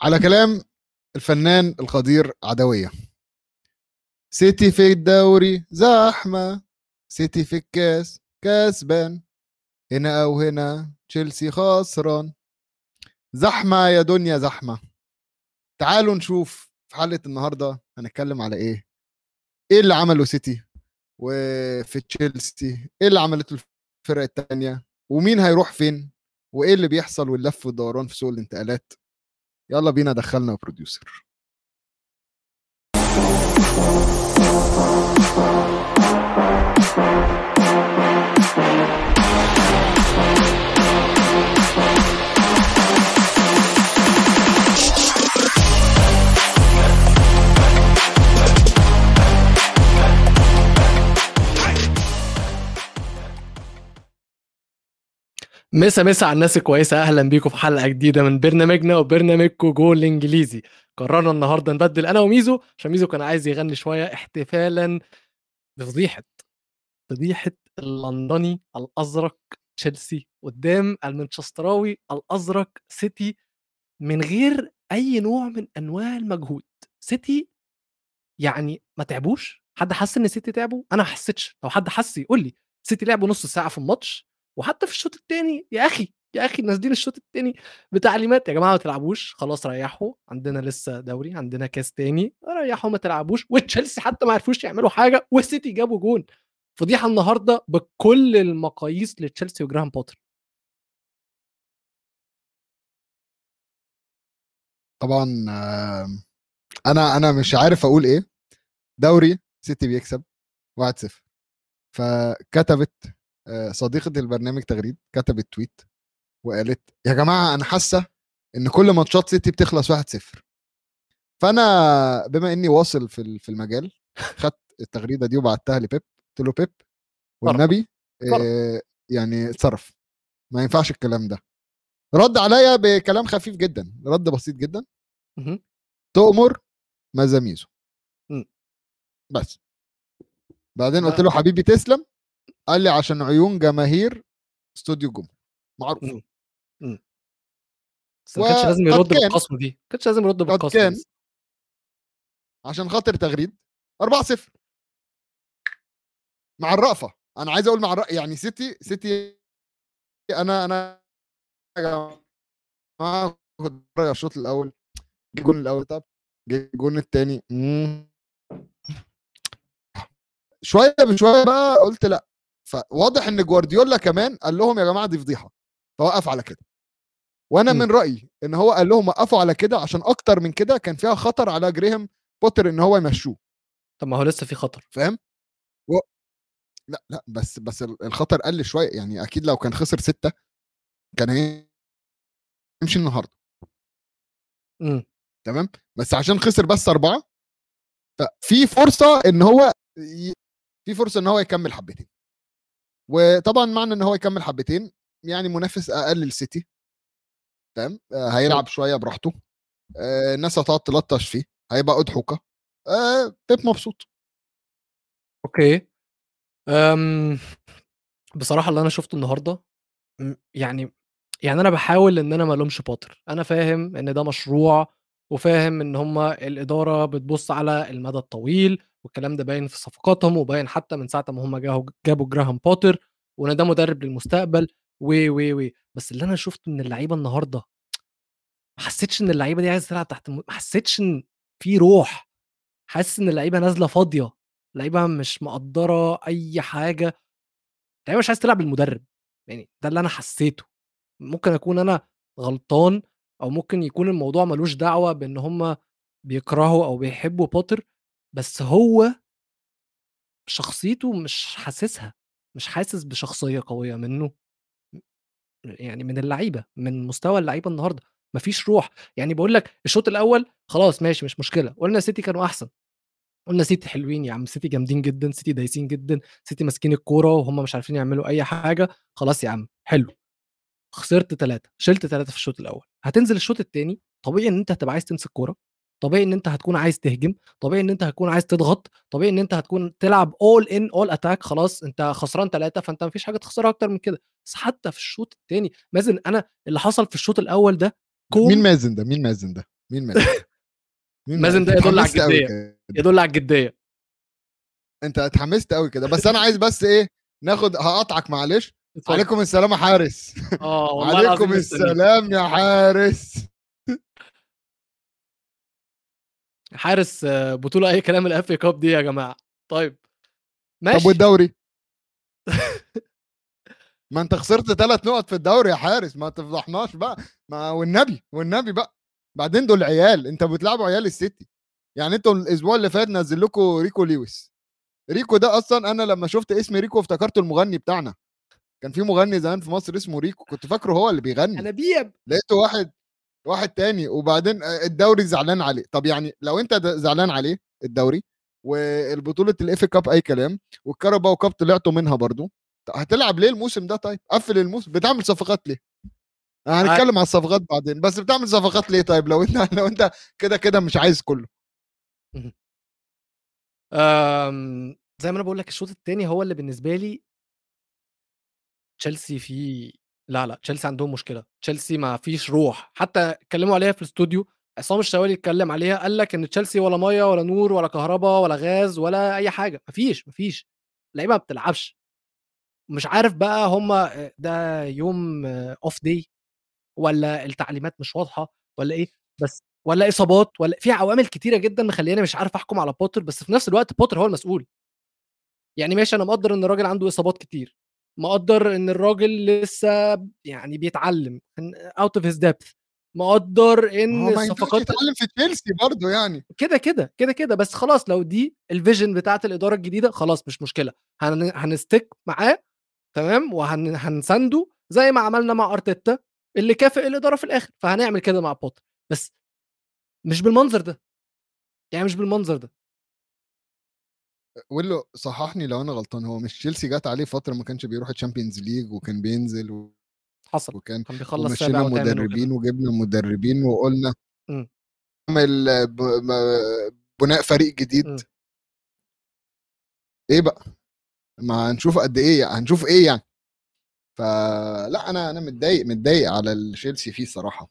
على كلام الفنان القدير عدوية. سيتي في الدوري زحمة سيتي في الكاس كسبان. هنا أو هنا تشيلسي خسران. زحمة يا دنيا زحمة. تعالوا نشوف في حلقة النهاردة هنتكلم على إيه. إيه اللي عمله سيتي وفي تشيلسي؟ إيه اللي عملته الفرق التانية؟ ومين هيروح فين؟ وإيه اللي بيحصل واللف والدوران في سوق الانتقالات؟ يلا بينا دخلنا بروديوسر مسا مسا على الناس الكويسة أهلا بيكم في حلقة جديدة من برنامجنا وبرنامجكم جول إنجليزي. قررنا النهاردة نبدل أنا وميزو عشان ميزو كان عايز يغني شوية احتفالا بفضيحة فضيحة اللندني الأزرق تشيلسي قدام المانشستراوي الأزرق سيتي من غير أي نوع من أنواع المجهود. سيتي يعني ما تعبوش؟ حد حس إن سيتي تعبوا أنا ما حسيتش. لو حد حس يقول لي سيتي لعبوا نص ساعة في الماتش وحتى في الشوط الثاني يا أخي يا أخي نازلين الشوط الثاني بتعليمات يا جماعة ما تلعبوش خلاص ريحوا عندنا لسه دوري عندنا كاس تاني ريحوا ما تلعبوش وتشيلسي حتى ما عرفوش يعملوا حاجة والسيتي جابوا جون. فضيحة النهارده بكل المقاييس لتشيلسي وجراهام بوتر. طبعا أنا أنا مش عارف أقول إيه. دوري سيتي بيكسب 1-0 فكتبت آه، صديقة البرنامج تغريد كتبت تويت وقالت يا جماعة أنا حاسة إن كل ماتشات سيتي بتخلص 1-0 فأنا بما إني واصل في في المجال خدت التغريدة دي وبعتها لبيب قلت له بيب والنبي آه، يعني اتصرف. ما ينفعش الكلام ده. رد عليا بكلام خفيف جدا رد بسيط جدا. تؤمر مزاميزو. مم. بس. بعدين. قلت له حبيبي تسلم. قال لي عشان عيون جماهير استوديو الجمهور معروف مم. مم. بس ما كانش لازم يرد بالقسم دي ما كانش لازم يرد قد بالقسم كان. عشان خاطر تغريد 4-0 مع الرأفة أنا عايز أقول مع الرأ... يعني سيتي سيتي أنا أنا يا على الشوط الأول الجون الأول طب الجون الثاني شوية بشوية بقى قلت لأ فواضح إن جوارديولا كمان قال لهم يا جماعة دي فضيحة فوقف على كده. وأنا مم. من رأيي إن هو قال لهم وقفوا على كده عشان أكتر من كده كان فيها خطر على جريهام بوتر إن هو يمشوه. طب ما هو لسه في خطر. فاهم؟ و... لا لا بس بس ال- الخطر قل شوية يعني أكيد لو كان خسر ستة كان هيمشي النهارده. مم. تمام؟ بس عشان خسر بس أربعة ففي فرصة إن هو ي... في فرصة إن هو يكمل حبتين. وطبعا معنى إن هو يكمل حبتين يعني منافس أقل للسيتي. تمام؟ آه، هيلعب شوية براحته. آه، الناس هتقعد تلطش فيه. هيبقى أضحوكة آه، بيب مبسوط. okay. أم بصراحة اللي أنا شفته النهارده يعني يعني أنا بحاول إن أنا ما ألومش بوتر. أنا فاهم إن ده مشروع وفاهم إن هم الإدارة بتبص على المدى الطويل والكلام ده باين في صفقاتهم وباين حتى من ساعة ما هم جابوا جراهام بوتر وإن ده مدرب للمستقبل و و و. بس اللي أنا شفته من اللعيبة النهارده ما حسيتش إن اللعيبة دي عايزة تلعب تحت ما حسيتش إن في روح. حاسس إن اللعيبة نازلة فاضية لعيبه مش مقدرة أي حاجة. لعيبه مش عايز تلعب المدرب يعني ده اللي أنا حسيته. ممكن أكون أنا غلطان أو ممكن يكون الموضوع ملوش دعوة بإن هم بيكرهوا أو بيحبوا بوتر بس هو شخصيته مش حاسسها مش حاسس بشخصية قوية منه يعني من اللعيبة من مستوى اللعيبة النهارده مفيش روح. يعني بقول لك الشوط الأول خلاص ماشي مش مشكلة قلنا سيتي كانوا أحسن قلنا سيتي حلوين يا عم سيتي جامدين جدا سيتي دايسين جدا سيتي ماسكين الكورة وهم مش عارفين يعملوا أي حاجة خلاص يا عم حلو خسرت ثلاثة شلت ثلاثة في الشوط الأول. هتنزل الشوط الثاني طبيعي إن أنت هتبقى عايز تمسك كورة طبيعي إن أنت هتكون عايز تهجم طبيعي إن أنت هتكون عايز تضغط طبيعي إن أنت هتكون تلعب all in all attack خلاص أنت خسران ثلاثة فأنت مفيش حاجة تخسرها أكتر من كده بس حتى في الشوط الثاني مازن أنا اللي حصل في الشوط الأول ده مين كوم مازن ده مين مازن ده مين مازن مين مازن ده يدل على. كده. يدل على الجدية أنت اتحمست قوي كده بس أنا عايز بس إيه ناخد هقطعك معلش. عليكم السلام يا حارس. آه والله عليكم. السلام يا حارس. حارس بطولة أي كلام ال FA Cup دي يا جماعة. طيب ماشي. طب والدوري؟ ما انت خسرت ثلاث نقط في الدوري يا حارس ما تفضحناش بقى. ما والنبي والنبي بقى. بعدين دول عيال انت بتلعبوا عيال السيتي. يعني أنتوا الأسبوع اللي فات نزل لكم ريكو لويس ريكو ده أصلا أنا لما شفت اسم ريكو افتكرته المغني بتاعنا. كان في مغني زمان في مصر اسمه ريكو كنت فاكره هو اللي بيغني. أنا بيب لقيته واحد واحد تاني وبعدين الدوري زعلان عليه. طب يعني لو انت زعلان عليه الدوري والبطولة ال FA Cup أي كلام وال Carabao Cup طلعتوا منها برضو هتلعب ليه الموسم ده طيب؟ قفل الموسم بتعمل صفقات ليه؟ هنتكلم على الصفقات بعدين بس بتعمل صفقات ليه طيب لو انت لو انت كده كده مش عايز كله؟ آم، زي ما أنا بقول لك الشوط الثاني هو اللي بالنسبة لي تشيلسي فيه لا لا تشيلسي عندهم مشكلة. تشيلسي ما فيش روح. حتى اتكلموا عليها في الاستوديو عصام الشوالي اتكلم عليها قال لك إن تشيلسي ولا مية ولا نور ولا كهرباء ولا غاز ولا أي حاجة. مفيش مفيش اللعيبة ما بتلعبش. مش عارف بقى هم ده يوم off day ولا التعليمات مش واضحة ولا إيه بس ولا إصابات ولا في عوامل كتيرة جدا مخليني مش عارف أحكم على بوتر بس في نفس الوقت بوتر هو المسؤول. يعني ماشي أنا مقدر إن الراجل عنده إصابات كتير. مقدر إن الراجل لسه يعني بيتعلم out of his depth مقدر إن الصفقات يتعلم في تشيلسي برضه يعني. كده كده كده كده بس خلاص لو دي ال vision بتاعت الإدارة الجديدة خلاص مش مشكلة. هن... هن stick معاه تمام؟ وهنسنده زي ما عملنا مع أرتيتا اللي كافئ الإدارة في الآخر فهنعمل كده مع بوتر بس مش بالمنظر ده. يعني مش بالمنظر ده. ويلو صححني لو أنا غلطان هو مش تشيلسي جات عليه فترة ما كانش بيروح ال Champions League وكان بينزل و- حصل وكان كان بيخلص ومشينا مدربين. وجبنا مدربين وقلنا. نعمل ب- م- بناء فريق جديد مم. إيه بقى ما هنشوف قد إيه يعني هنشوف إيه يعني فلا أنا أنا متضايق متضايق على تشيلسي فيه صراحة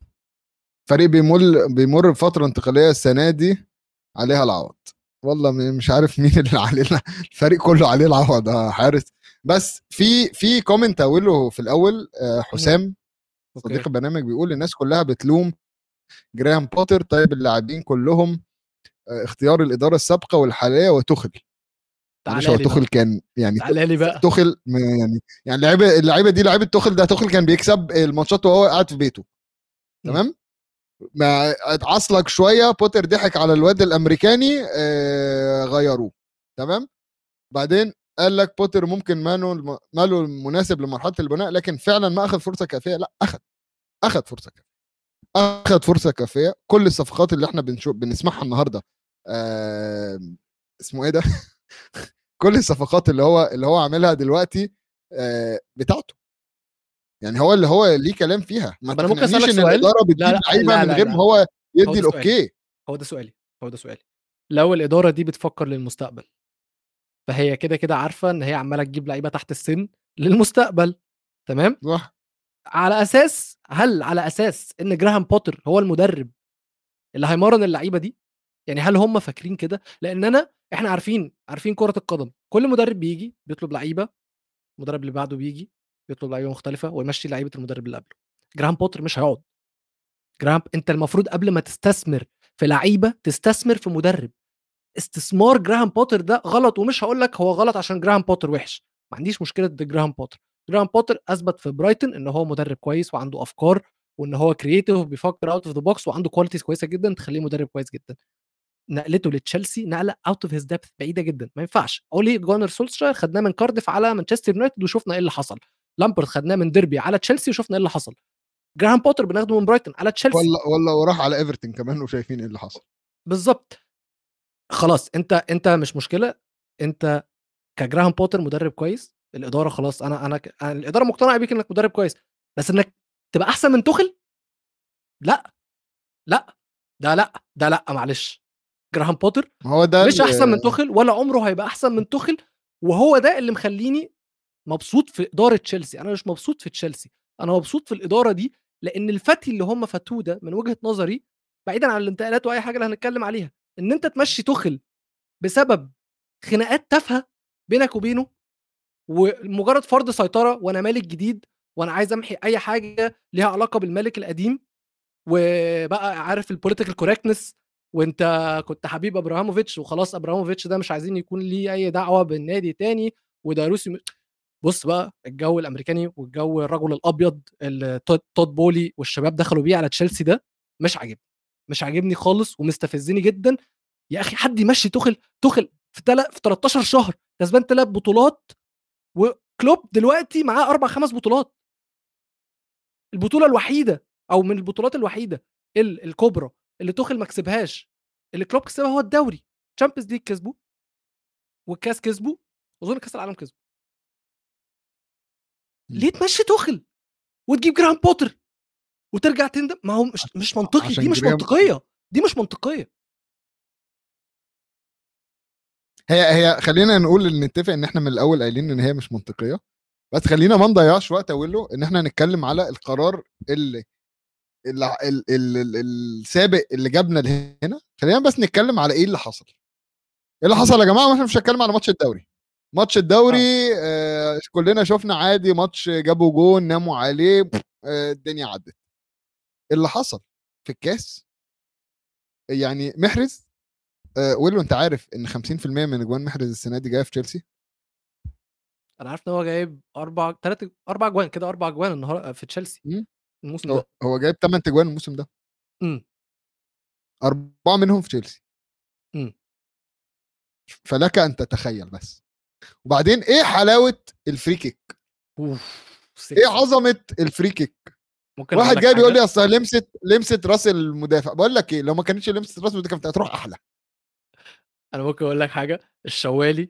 فريق بيمر بيمر بفترة انتقالية السنة دي عليها العوض والله مش عارف مين اللي علينا الفريق كله عليه العوض آه حارس. بس في في comment أقوله في الأول آه، حسام. صديق البرنامج بيقول الناس كلها بتلوم جراهام بوتر طيب اللاعبين كلهم آه، اختيار الإدارة السابقة والحالية وتوخيل معلش هو تعالى لي بقى. توخيل كان يعني تعالى لي بقى. توخيل يعني يعني اللعيبه اللعيبة دي لعيبة توخيل ده توخيل كان بيكسب الماتشات وهو قاعد في بيته. تمام؟ ما اتعصلك شوية بوتر ضحك على الواد الأمريكاني آه غيروه. تمام؟ بعدين قال لك بوتر ممكن ماله ماله المناسب لمرحلة البناء لكن فعلا ما أخذ فرصة كافية؟ لا أخذ. أخذ فرصة كافية. أخذ فرصة كافية. كل الصفقات اللي إحنا بنشوف بنسمعها النهارده اسمه إيه ده؟ كل الصفقات اللي هو اللي هو عاملها دلوقتي آه بتاعته. يعني هو اللي هو ليه كلام فيها. ما أنا ممكن إن سؤال؟ الإدارة لا، بتجيب لا، لعيبه من غير. ما هو يدي. ال okay. هو ده سؤالي. هو ده سؤالي. لو الإدارة دي بتفكر للمستقبل فهي كده كده عارفة إن هي عمالة تجيب لعيبة تحت السن للمستقبل تمام؟ صح. على أساس هل على أساس إن جراهام بوتر هو المدرب اللي هيمرن اللعيبة دي؟ يعني هل هم فاكرين كده؟ لأن أنا إحنا عارفين عارفين كرة القدم. كل مدرب بيجي بيطلب لعيبة المدرب اللي بعده بيجي بيطلب لعيبة مختلفة ويمشي لعيبة المدرب اللي قبله. جراهام بوتر مش هيقعد. جراهام أنت المفروض قبل ما تستثمر في لعيبة تستثمر في مدرب. استثمار جراهام بوتر ده غلط ومش هقول لك هو غلط عشان جراهام بوتر وحش. ما عنديش مشكلة ضد جراهام بوتر. جراهام بوتر أثبت في برايتون إن هو مدرب كويس وعنده أفكار وإن هو creative وبيفكر out of the box وعنده qualities كويسة جدا تخليه مدرب كويس جدا. نقلته لتشيلسي نقلة out of his depth بعيدة جدا. ما ينفعش. أولي جونر سولشاير خدناه من كارديف على مانشستر يونايتد وشفنا إيه اللي حصل. لامبارد خدناه من ديربي على تشيلسي وشفنا إيه اللي حصل. جراهام بوتر بناخده من برايتون على تشيلسي. ولا ولا وراح على إيفرتون كمان وشايفين إيه اللي حصل. بالظبط خلاص أنت أنت مش مشكلة. أنت كجراهام بوتر مدرب كويس الإدارة خلاص أنا أنا, ك- أنا الإدارة مقتنعة بيك إنك مدرب كويس. بس إنك تبقى أحسن من توخل لا. لا. ده لا ده لا معلش. جراهام بوتر هو ده مش أحسن من توخل ولا عمره هيبقى أحسن من توخل وهو ده اللي مخليني مبسوط في إدارة تشيلسي أنا مش مبسوط في تشيلسي أنا مبسوط في الإدارة دي لأن الفتي اللي هم فاتوه ده من وجهة نظري بعيدا عن الانتقالات وأي حاجة اللي هنتكلم عليها إن أنت تمشي توخل بسبب خناقات تافهة بينك وبينه ومجرد فرض سيطرة وأنا مالك جديد وأنا عايز أمحي أي حاجة ليها علاقة بالملك القديم وبقى عارف ال political correctness وأنت كنت حبيب ابراهاموفيتش وخلاص ابراهاموفيتش ده مش عايزين يكون ليه أي دعوة بالنادي تاني وده روسي بص بقى الجو الأمريكاني والجو الرجل الأبيض اللي تود بولي والشباب دخلوا بيه على تشيلسي ده مش عاجبني مش عاجبني خالص ومستفزني جدا. يا أخي حد يمشي تخل تخل في, تل... في 13 شهر كسبان ثلاث بطولات وكلوب دلوقتي معاه أربع خمس بطولات. البطولة الوحيدة أو من البطولات الوحيدة الكبرى اللي توخل ما كسبهاش اللي كلوب كسبها هو الدوري. Champions League كسبه والكاس كسبه أظن كاس العالم كسبه ليه تمشي توخل وتجيب جراهام بوتر وترجع تندم؟ ما هو مش مش منطقي دي مش منطقية دي مش منطقية. هي هي خلينا نقول نتفق إن إحنا من الأول قايلين إن هي مش منطقية بس خلينا ما نضيعش وقت اقوله إن إحنا نتكلم على القرار اللي السابق اللي جابنا لهنا. خلينا بس نتكلم على إيه اللي حصل. إيه اللي حصل يا جماعة؟ إحنا مش هنتكلم على ماتش الدوري. ماتش الدوري آه. آه كلنا شفنا عادي ماتش جابوا جون ناموا عليه آه الدنيا عدت. اللي حصل في الكاس يعني محرز آه ويلو انت عارف إن 50% من اجوان محرز السنة دي جاية في تشيلسي؟ أنا عارف إن هو جايب أربع ثلاث أربع اجوان كده أربع اجوان النهارده في تشيلسي الموسم ده. هو جايب 8 اجوان الموسم ده. امم أربعة منهم في تشيلسي. امم فلك أن تتخيل بس. وبعدين إيه حلاوة ال free kick أوف إيه عظمة ال free kick ممكن واحد جاي بيقول لي أصل لمست لمست رأس المدافع. بقول لك إيه لو ما كانتش لمست رأس المدافع كانت هتروح أحلى. أنا ممكن أقول لك حاجة. الشوالي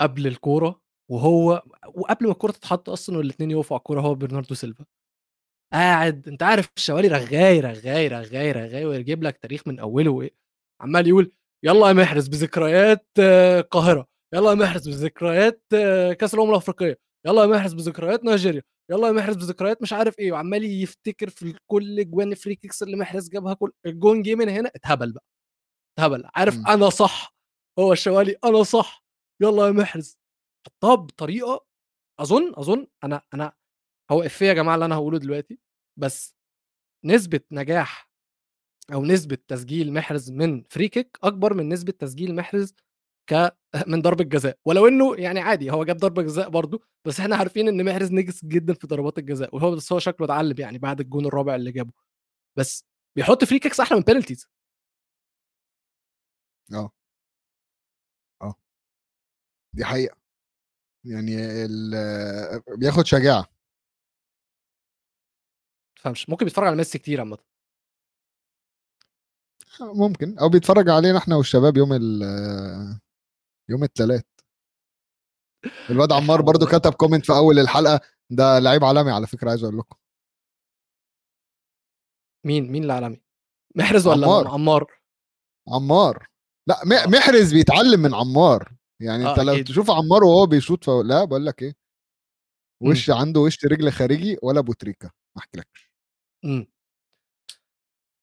قبل الكورة وهو وقبل ما الكورة تتحط أصلا والاثنين يقفوا على الكورة هو برناردو سيلفا. قاعد أنت عارف الشوالي رغاي رغاي رغاي رغاي ويجيب لك تاريخ من أوله. وايه عمال يقول يلا يا محرز بذكريات القاهرة. يلا يا محرز بذكريات كأس الأمم الأفريقية. يلا يا محرز بذكريات نيجيريا. يلا يا محرز بذكريات مش عارف إيه. وعمال يفتكر في كل جوان free kicks اللي محرز جابها كل الجون جه من هنا اتهبل بقى. اتهبل. عارف م. أنا صح. هو الشوالي أنا صح. يلا يا محرز. حطها بطريقه أظن أظن أنا أنا هو إفيه يا جماعة اللي أنا هقوله دلوقتي بس نسبة نجاح أو نسبة تسجيل محرز من free kick أكبر من نسبة تسجيل محرز ك من ضربة جزاء. ولو إنه يعني عادي هو جاب ضربة جزاء برضه بس إحنا عارفين إن محرز نجس جدا في ضربات الجزاء وهو بس هو شكله اتعلم يعني بعد الجون الرابع اللي جابه. بس بيحط free kicks أحلى من penalties آه. آه. دي حقيقة. يعني بياخد شجاعة. فهمش ممكن بيتفرج على ميسي كتير عامة. ممكن. أو بيتفرج علينا إحنا والشباب يوم ال يوم الثلاث الواد عمار برضو كتب comment في أول الحلقة ده لعيب عالمي على فكرة عايز أقول لكم. مين؟ مين العالمي محرز ولا عمار. عمار, عمار. لا آه. محرز بيتعلم من عمار. يعني آه أنت لو تشوف عمار وهو بيشوط لا بقول لك إيه وش م. عنده وش رجل خارجي ولا بوتريكا ما أحكيلكش. إمم.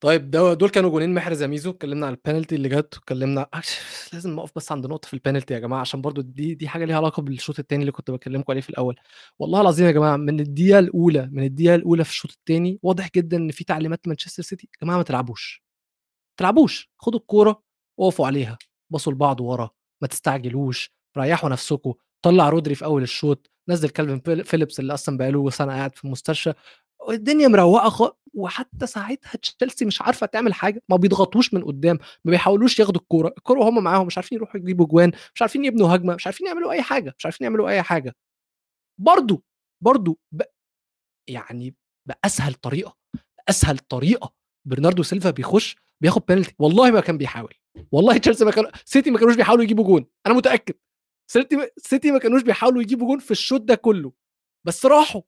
طيب ده دول كانوا جونين محرز ميزو اتكلمنا عن البنالتي اللي جت واتكلمنا لازم نقف بس عند نقطة في البنالتي يا جماعة عشان برضو دي دي حاجة ليها علاقة بالشوط الثاني اللي كنت بكلمكم عليه في الأول. والله العظيم يا جماعة من الدقيقة الأولى من الدقيقة الأولى في الشوط الثاني واضح جدا إن في تعليمات مانشستر سيتي. يا جماعة ما تلعبوش. ما تلعبوش. خدوا الكورة وقفوا عليها. بصوا لبعض ورا. ما تستعجلوش. ريحوا نفسكم. طلع رودري في أول الشوط. نزل كالفين فيليبس اللي أصلا بقاله سنة قاعد في المستشفى. الدنيا مروقة. وحتى ساعتها تشيلسي مش عارفة تعمل حاجة ما بيضغطوش من قدام ما بيحاولوش ياخدوا الكورة الكورة وهم معاهم مش عارفين يروحوا يجيبوا جوان مش عارفين يبنوا هجمة مش عارفين يعملوا أي حاجة مش عارفين يعملوا أي حاجة. برضو برضو ب... يعني بأسهل طريقة اسهل طريقة برناردو سيلفا بيخش بياخد بينالتي والله ما كان بيحاول. والله تشيلسي ما كان سيتي ما كانوش بيحاولوا يجيبوا جون. أنا متأكد. سيتي ما كانوش بيحاولوا يجيبوا جون في الشوط ده كله. بس راحوا.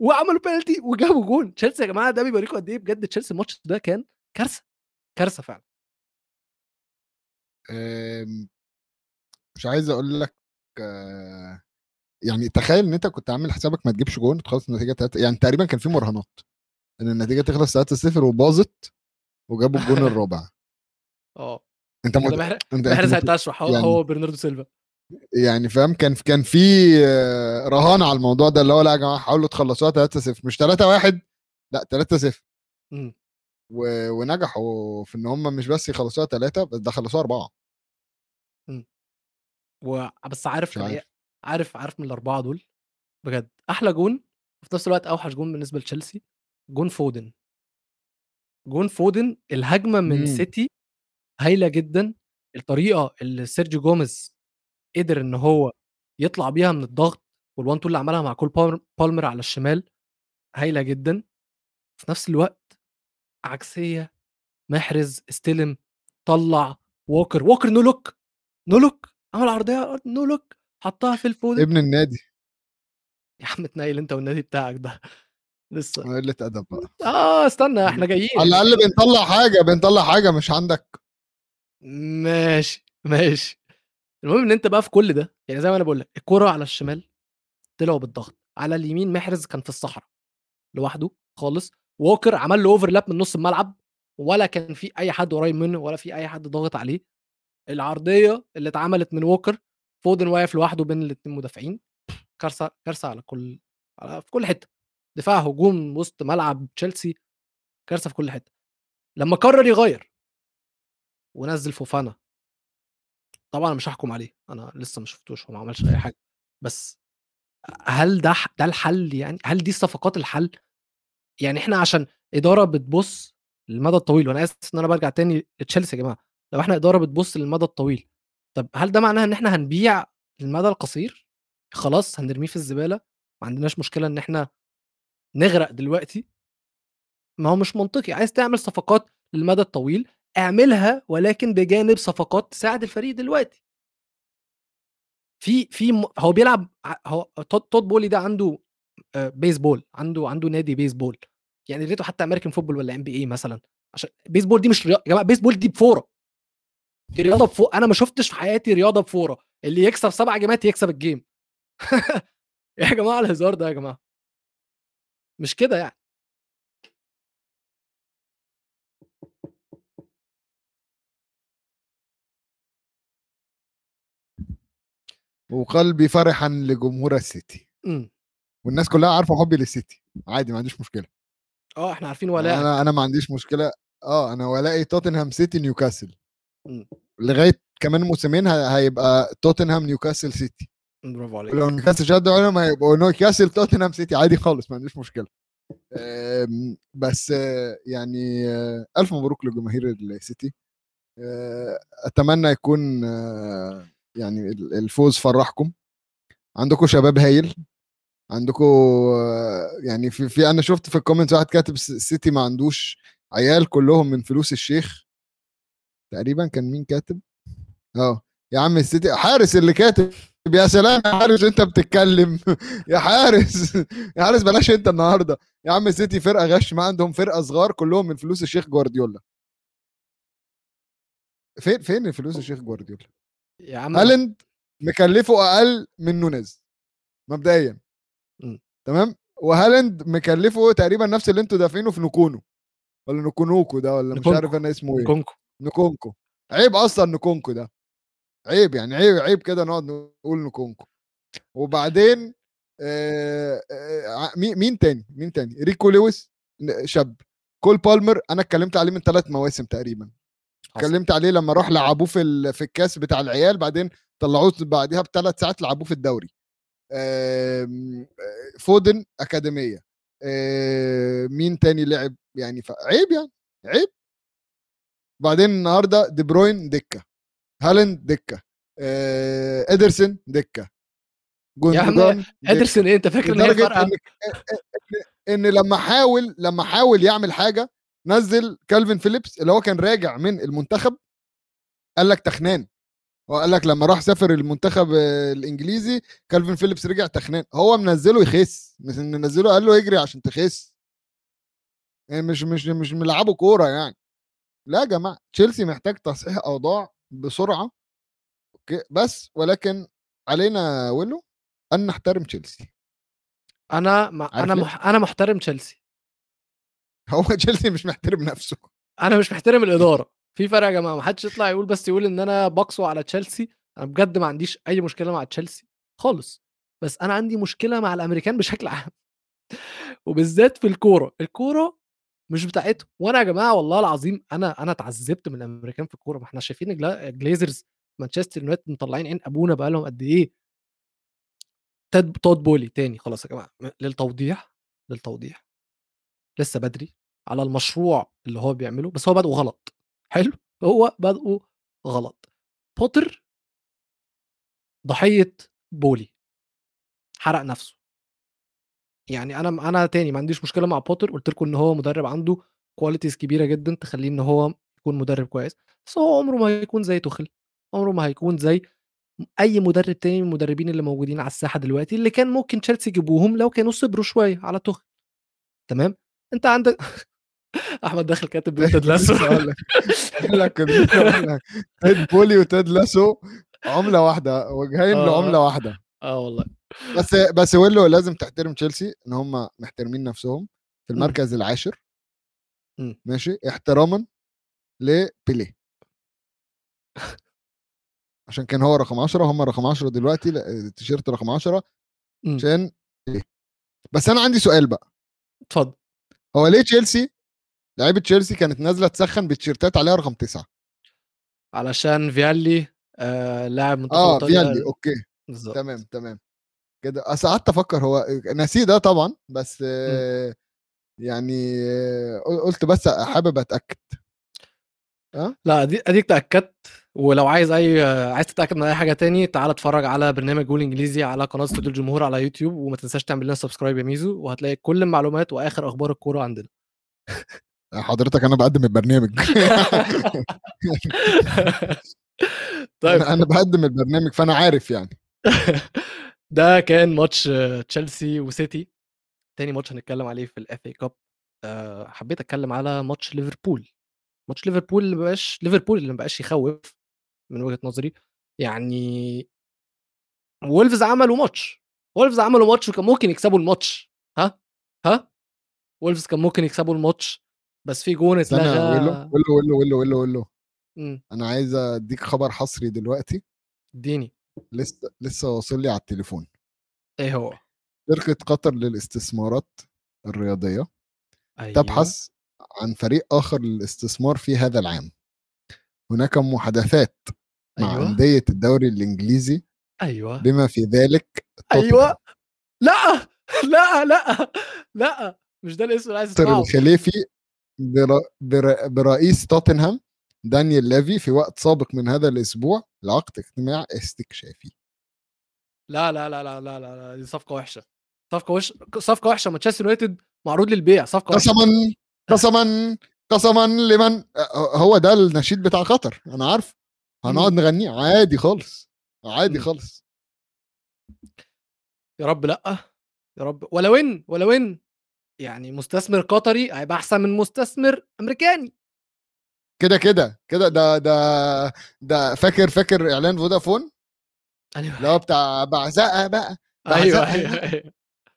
وعملوا بينالتي وجابوا جون. تشيلسي يا جماعة ده بيوريكم قد إيه بجد تشيلسي الماتش ده كان كارثة كارثة فعلا. آمم، مش عايز أقول لك آه، يعني تخيل إن أنت كنت عامل حسابك ما تجيبش جون وتخلص النتيجة تلاتة يعني تقريبا كان في مراهنات إن النتيجة تخلص 3-0 وباظت وجابوا الجون الرابع. آه. أنت مت... أنت مت... هيتشرح هو يعني- هو برناردو سيلفا. يعني فاهم كان كان في آه، رهان على الموضوع ده اللي هو لا يا جماعة حاولوا تخلصوها 3-0 مش 3-1 لا 3-0 مم. و... ونجحوا في إن هم مش بس يخلصوها 3 بس ده خلصوها 4 و... بس عارف كان عارف. عارف عارف من الأربعة دول بجد أحلى جون وفي نفس الوقت أوحش جون بالنسبة لتشيلسي جون فودن جون فودن الهجمة من مم. سيتي هايلة جدا الطريقة اللي سيرجيو جوميز قدر إن هو يطلع بيها من الضغط وال one two اللي عملها مع كول بالمر- على الشمال هايلة جدا. في نفس الوقت عكسية محرز استلم طلع ووكر ووكر no look no look عمل عرضية no look حطها في الفودن ابن النادي. يا عم تنيل أنت والنادي بتاعك ده. لسه. قلة أدب بقى. آه استنى إحنا جايين. على الأقل بنطلع حاجة بنطلع حاجة مش عندك. ماشي ماشي. المهم إن أنت بقى في كل ده يعني زي ما أنا بقول لك الكرة على الشمال طلعوا بالضغط على اليمين محرز كان في الصحراء لوحده خالص ووكر عمل له overlap من نص الملعب ولا كان في أي حد قريب منه ولا في أي حد ضاغط عليه. العرضية اللي اتعملت من ووكر فودن واقف لوحده بين الاثنين مدافعين كارثة كارثة على كل على في كل حتة. دفاع هجوم وسط ملعب تشيلسي كارثة في كل حتة. لما قرر يغير ونزل فوفانا طبعا أنا مش هحكم عليه أنا لسه ما شفتوش هو ما عملش أي حاجة بس هل ده ده الحل يعني؟ هل دي صفقات الحل؟ يعني إحنا عشان إدارة بتبص للمدى الطويل وأنا آسف إن أنا برجع تاني لتشيلسي يا جماعة لو إحنا إدارة بتبص للمدى الطويل طب هل ده معناه إن إحنا هنبيع المدى القصير؟ خلاص هنرميه في الزبالة ما عندناش مشكلة إن إحنا نغرق دلوقتي؟ ما هو مش منطقي عايز تعمل صفقات للمدى الطويل اعملها ولكن بجانب صفقات تساعد الفريق دلوقتي. في في هو بيلعب هو تود بولي ده عنده آه، بيسبول عنده عنده نادي بيسبول يعني ريته حتى American football ولا NBA مثلا. عشان بيسبول دي مش رياضه يا جماعة بيسبول دي بفورة. دي رياضة بفوره أنا ما شفتش في حياتي رياضة بفورة. اللي يكسب سبع جيمات يكسب ال game يا جماعة الهزار ده يا جماعة. مش كده يعني. وقلبي فرحا لجمهور السيتي. إمم. والناس كلها عارفة حبي للسيتي. عادي ما عنديش مشكلة. آه إحنا عارفين ولاء. أنا أنا ما عنديش مشكلة. آه أنا ولائي توتنهام سيتي نيوكاسل. مم. لغاية كمان موسمين هيبقى توتنهام نيوكاسل سيتي. برافو عليك. لو نيوكاسل شدوا عليهم هيبقوا نيوكاسل توتنهام سيتي. عادي خالص ما عنديش مشكلة. بس يعني آه، ألف مبروك لجماهير السيتي. آه، أتمنى يكون آه، يعني ال- الفوز فرحكم. عندكم شباب هايل. عندكم يعني في, في أنا شفت في ال comment واحد كاتب السيتي ما عندوش عيال كلهم من فلوس الشيخ. تقريبا كان مين كاتب؟ آه. يا عم السيتي حارس اللي كاتب. يا سلام يا حارس أنت بتتكلم. يا حارس يا حارس بلاش أنت النهارده. يا عم السيتي فرقة غش ما عندهم فرقة صغار كلهم من فلوس الشيخ جوارديولا. فين فين فلوس الشيخ جوارديولا؟ يا عم هالاند مكلفه أقل من نونيز مبدئيا. م. تمام؟ وهالاند مكلفه تقريبا نفس اللي أنتوا دافعينه في نكونو ولا نكونوكو ده ولا مش نكونكو. عارف أنا اسمه إيه. كونكو نكونكو. عيب أصلا نكونكو ده. عيب يعني عيب عيب كده نقعد نقول نكونكو. وبعدين آه آه مين تاني؟ مين تاني؟ ريكو لويس شاب. كول بالمر أنا اتكلمت عليه من ثلاث مواسم تقريبا. اتكلمت عليه لما راح لعبوه في في الكاس بتاع العيال بعدين طلعوه بعديها بثلاث ساعات لعبوه في الدوري. آه، فودن أكاديمية. مين تاني لعب؟ يعني عيب يعني عيب. بعدين النهارده دي بروين دكة. هالاند دكة. آه، إدرسون دكة. يا عم جوندوجان. إدرسون إيه؟ أنت فاكر إن هي إن لما حاول لما حاول يعمل حاجة نزل كالفين فيليبس اللي هو كان راجع من المنتخب قال لك تخنان. هو قال لك لما راح سافر المنتخب الإنجليزي كالفين فيليبس رجع تخنان. هو منزله يخس مش منزله قال له اجري عشان تخس. يعني مش مش مش ملعبه كورة يعني. لا يا جماعة تشيلسي محتاج تصحيح أوضاع بسرعة. okay بس ولكن علينا ويلو أن نحترم تشيلسي. أنا ما أنا؟ مح... أنا محترم تشيلسي. هو تشيلسي مش محترم نفسه. أنا مش محترم الإدارة. في فرق يا جماعة ما حدش يطلع يقول بس يقول إن أنا بقسو على تشيلسي. أنا بجد ما عنديش أي مشكلة مع تشيلسي خالص. بس أنا عندي مشكلة مع الأمريكان بشكل عام. وبالذات في الكورة. الكورة مش بتاعتهم. وأنا يا جماعة والله العظيم أنا أنا اتعذبت من الأمريكان في الكورة. ما إحنا شايفين جليزرز مانشستر يونايتد مطلعين عين أبونا بقى لهم قد إيه؟ تاد تود بولي تاني. خلاص يا جماعة للتوضيح للتوضيح. لسه بدري. على المشروع اللي هو بيعمله بس هو بدأه غلط. حلو؟ هو بدأه غلط. بوتر ضحية بولي. حرق نفسه. يعني أنا أنا تاني ما عنديش مشكلة مع بوتر قلت لكم إن هو مدرب عنده qualities كبيرة جدا تخليه إن هو يكون مدرب كويس. بس هو عمره ما هيكون زي توخل عمره ما هيكون زي أي مدرب تاني من المدربين اللي موجودين على الساحة دلوقتي اللي كان ممكن تشيلسي يجيبوهم لو كانوا صبروا شوية على توخل تمام؟ أنت عندك أحمد داخل كاتب تيد لاسو. لك. تيد بولي وتيد لاسو عملة واحدة وجهين آه. لعملة واحدة. آه والله. بس بس ويلو لازم تحترم تشيلسي إن هم محترمين نفسهم في المركز العاشر. ماشي؟ احتراما لبيليه. عشان كان هو رقم 10 هم رقم 10 دلوقتي التيشيرت رقم 10 مم. عشان بس أنا عندي سؤال بقى. اتفضل. هو ليه تشيلسي لعيبة تشيلسي كانت نازلة تسخن بتيشيرتات عليها رقم 9 علشان فيالي آه لاعب منتخب آه فيالي أوكي. بالظبط. تمام تمام. كده أصل قعدت أفكر هو نسيه ده طبعا بس آه، يعني آه، قلت بس حابب أتأكد. لا دي أديك تأكدت ولو عايز أي عايز تتأكد من أي حاجة تاني تعال اتفرج على برنامج جول إنجليزي على قناة استوديو الجمهور على يوتيوب وما تنساش تعمل لنا subscribe يا ميزو وهتلاقي كل المعلومات وآخر أخبار الكورة عندنا. حضرتك أنا بقدم البرنامج. طيب. أنا أنا بقدم البرنامج فأنا عارف يعني. ده كان ماتش آه، تشيلسي وسيتي. تاني ماتش هنتكلم عليه في ال FA Cup حبيت أتكلم على ماتش ليفربول. ماتش ليفربول اللي مبقاش ليفربول اللي مبقاش يخوف من وجهة نظري. يعني وولفز عملوا ماتش. وولفز عملوا ماتش وكان ممكن يكسبوا الماتش. ها؟ ها؟ وولفز كان ممكن يكسبوا الماتش. بس في جون اتلغى ويلو ويلو ويلو ويلو ويلو ويلو مم، أنا عايز أديك خبر حصري دلوقتي. إديني. لسه لسه واصل لي على التليفون. إيه هو؟ شركة قطر للاستثمارات الرياضية أيوة. تبحث عن فريق آخر للاستثمار في هذا العام. هناك محادثات مع أيوه. أندية الدوري الإنجليزي أيوه. بما في ذلك أيوه. لأ لأ لأ لأ مش ده الاسم اللي عايز أسمعه. الخليفي برا برا برئيس توتنهام دانيال ليفي في وقت سابق من هذا الأسبوع لعقد اجتماع استكشافي. لا لا لا لا لا لا. دي صفقة وحشة. صفقة وش صفقة وحشة. مانشستر يونايتد معروض للبيع. صفقة وحشة. قسما قسما قسما لمن هو ده النشيد بتاع قطر. أنا عارف. هنقعد نغنيه. عادي خالص. عادي. خالص. يا رب لأ. يا رب. ولو ان ولو ان يعني مستثمر قطري هيبقى أحسن من مستثمر أمريكاني. كده كده كده ده ده ده فاكر فاكر إعلان فودافون؟ أيوه. اللي هو بتاع بعزقه بقى أيوه بعزقة. أيوه, أيوة.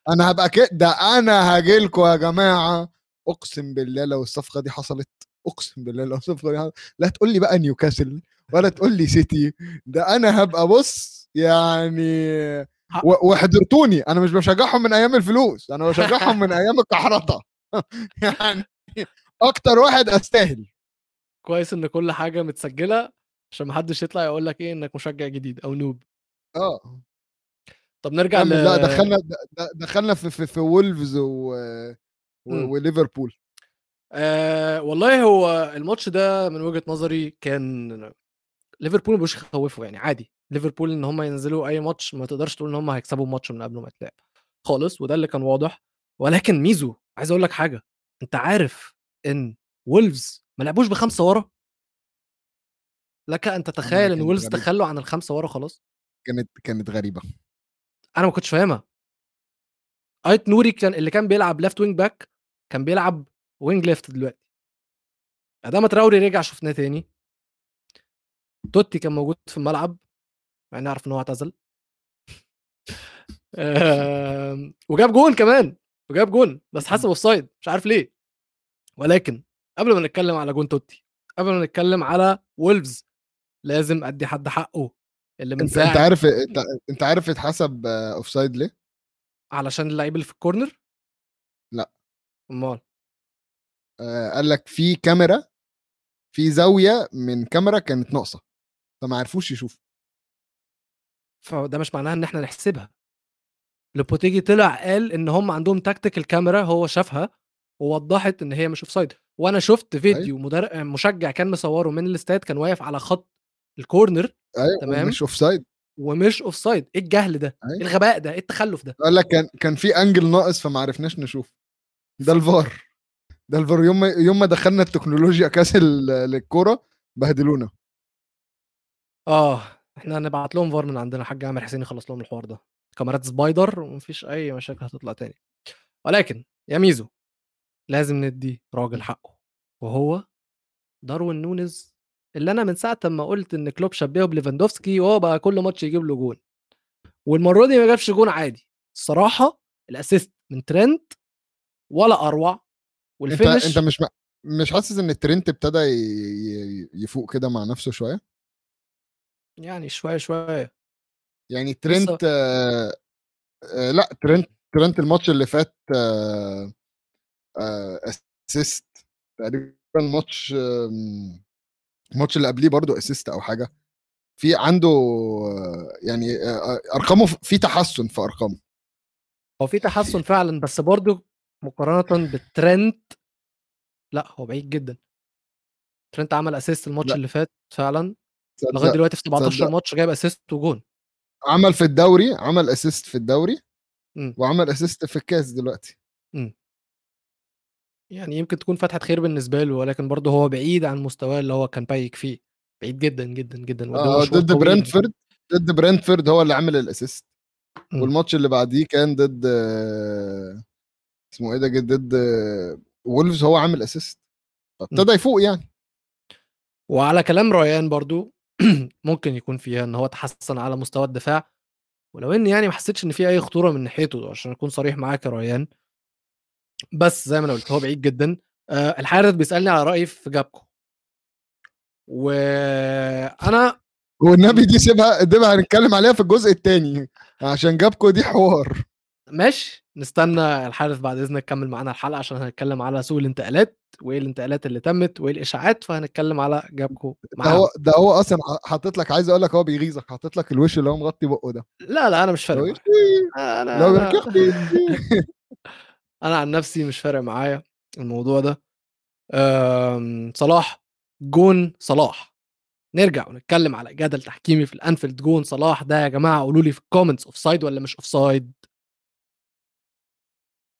أنا هبقى كده ده أنا هاجي لكم يا جماعة. أقسم بالله لو الصفقة دي حصلت أقسم بالله لو الصفقة دي حصلت. لا تقول لي بقى نيوكاسل ولا تقول لي سيتي. ده أنا هبقى بص يعني وحضرتوني. أنا مش بشجعهم من أيام الفلوس. أنا بشجعهم من أيام الكحرطة. يعني أكتر واحد أستاهل. كويس إن كل حاجة متسجلة عشان محدش يطلع يقول لك إيه إنك مشجع جديد أو نوب. آه. طب نرجع ل... لا دخلنا دخلنا في في, في وولفز و... و... مم. وليفربول. آه والله هو الماتش ده من وجهة نظري كان ليفربول مش يخوفوا يعني عادي. ليفربول إن هم ينزلوا أي ماتش ما تقدرش تقول إن هم هيكسبوا الماتش من قبل ما يتلعب. خالص وده اللي كان واضح. ولكن ميزو عايز أقول لك حاجة أنت عارف إن وولفز ما لعبوش بخمسة ورا؟ لك أن تتخيل إن وولفز. تخلوا عن الخمسة ورا خلاص؟ كانت كانت غريبة. أنا ما كنتش فاهمها. أيت نوري كان اللي كان بيلعب left wing back كان بيلعب wing left دلوقتي. أدام تراوري رجع شفناه تاني. توتي كان موجود في الملعب. مع إني أعرف إن هو اعتزل. آم، وجاب جون كمان وجاب جون بس حسب offside مش عارف ليه. ولكن قبل ما نتكلم على جون توتي قبل ما نتكلم على وولفز لازم أدي حد حقه اللي من أنت أنت ساعه عارف أنت, أنت عارف اتحسب offside ليه؟ علشان اللعيب اللي في ال corner لا. أمال. آه قال لك في كاميرا في زاوية من كاميرا كانت ناقصة فما عرفوش يشوفوا فده مش معناها إن إحنا نحسبها. لوبوتيجي طلع قال إن هم عندهم tactical camera هو شافها ووضحت إن هي مش offside وأنا شفت فيديو مدر... مشجع كان مصوره من الاستاد كان واقف على خط ال corner أيوه تمام. مش offside ومش offside إيه الجهل ده؟ أيوة. إيه الغباء ده؟ إيه التخلف ده؟ قال لك كان كان في angle ناقص فما عرفناش نشوف. ده الفار. ده الفار. يوم ما يوم ما دخلنا التكنولوجيا كاس للكورة بهدلونا. آه. إحنا هنبعت لهم فار من عندنا حاج عامر حسين يخلص لهم الحوار ده. كاميرات سبايدر ومفيش أي مشاكل هتطلع تاني. ولكن يا ميزو لازم ندي راجل حقه وهو داروين نونيز اللي أنا من ساعة ما قلت إن كلوب شبهه بليفاندوفسكي وهو بقى كل ماتش يجيب له جون. والمرة دي ما جابش جون عادي. الصراحة ال assist من ترنت ولا أروع أنت وال finish انت مش م- مش حاسس إن الترنت ابتدى ي- ي- يفوق كده مع نفسه شوية؟ يعني شوية شوية. يعني ترنت آه آه لأ ترنت ترنت الماتش اللي فات آه آه assist تقريبا الماتش آم، الماتش اللي قبليه برضو assist أو حاجة. في عنده يعني أرقامه في تحسن في أرقامه. هو في تحسن فعلا بس برضه مقارنة بالترنت لأ هو بعيد جدا. ترنت عمل assist الماتش. اللي فات فعلا. لغاية دلوقتي في 17 تصدق. ماتش جايب assist وجون. عمل في الدوري عمل assist في الدوري مم. وعمل assist في الكاس دلوقتي. يعني يمكن تكون فتحه خير بالنسبة له ولكن برضه هو بعيد عن مستواه اللي هو كان peak فيه. بعيد جدا جدا جدا. مشوار ضد. برنتفورد ضد برنتفورد هو اللي عمل ال assist. والماتش اللي بعديه كان ضد آه، اسمه إيه ده ضد آه، وولفز هو عامل assist فابتدى يفوق يعني. وعلى كلام ريان برضو ممكن يكون فيها إن هو تحسن على مستوى الدفاع. ولو إن يعني ما حسيتش إن في أي خطورة من ناحيته عشان أكون صريح معاك يا ريان. بس زي ما أنا قلت هو بعيد جدا. آه الحارث بيسألني على رأيي في جابكو. وأنا والنبي دي سيبها دي هنتكلم عليها في الجزء الثاني عشان جابكو دي حوار. ماشي. نستنى الحارث بعد إذنك كمل معانا الحلقة عشان هنتكلم على سوق الانتقالات وإيه الانتقالات اللي تمت وإيه الإشاعات فهنتكلم على جابكو ده هو ده هو أصلا حاطط لك عايز أقول لك هو بيغيظك حاطط لك الوش اللي هو مغطي بقه ده. لا لا أنا مش فارق. أنا أنا, أنا عن نفسي مش فارق معايا الموضوع ده. آمم، صلاح جون صلاح. نرجع ونتكلم على جدل تحكيمي في الأنفيلد جون صلاح ده يا جماعة قولوا لي في ال comments offside ولا مش offside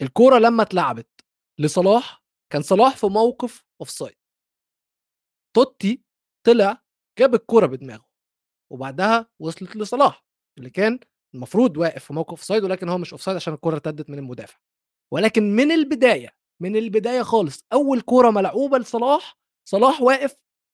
الكورة لما اتلعبت لصلاح كان صلاح في موقف offside توتي طلع جاب الكورة بدماغه وبعدها وصلت لصلاح اللي كان المفروض واقف في موقف offside ولكن هو مش offside عشان الكورة ارتدت من المدافع. ولكن من البداية من البداية خالص أول كورة ملعوبة لصلاح صلاح واقف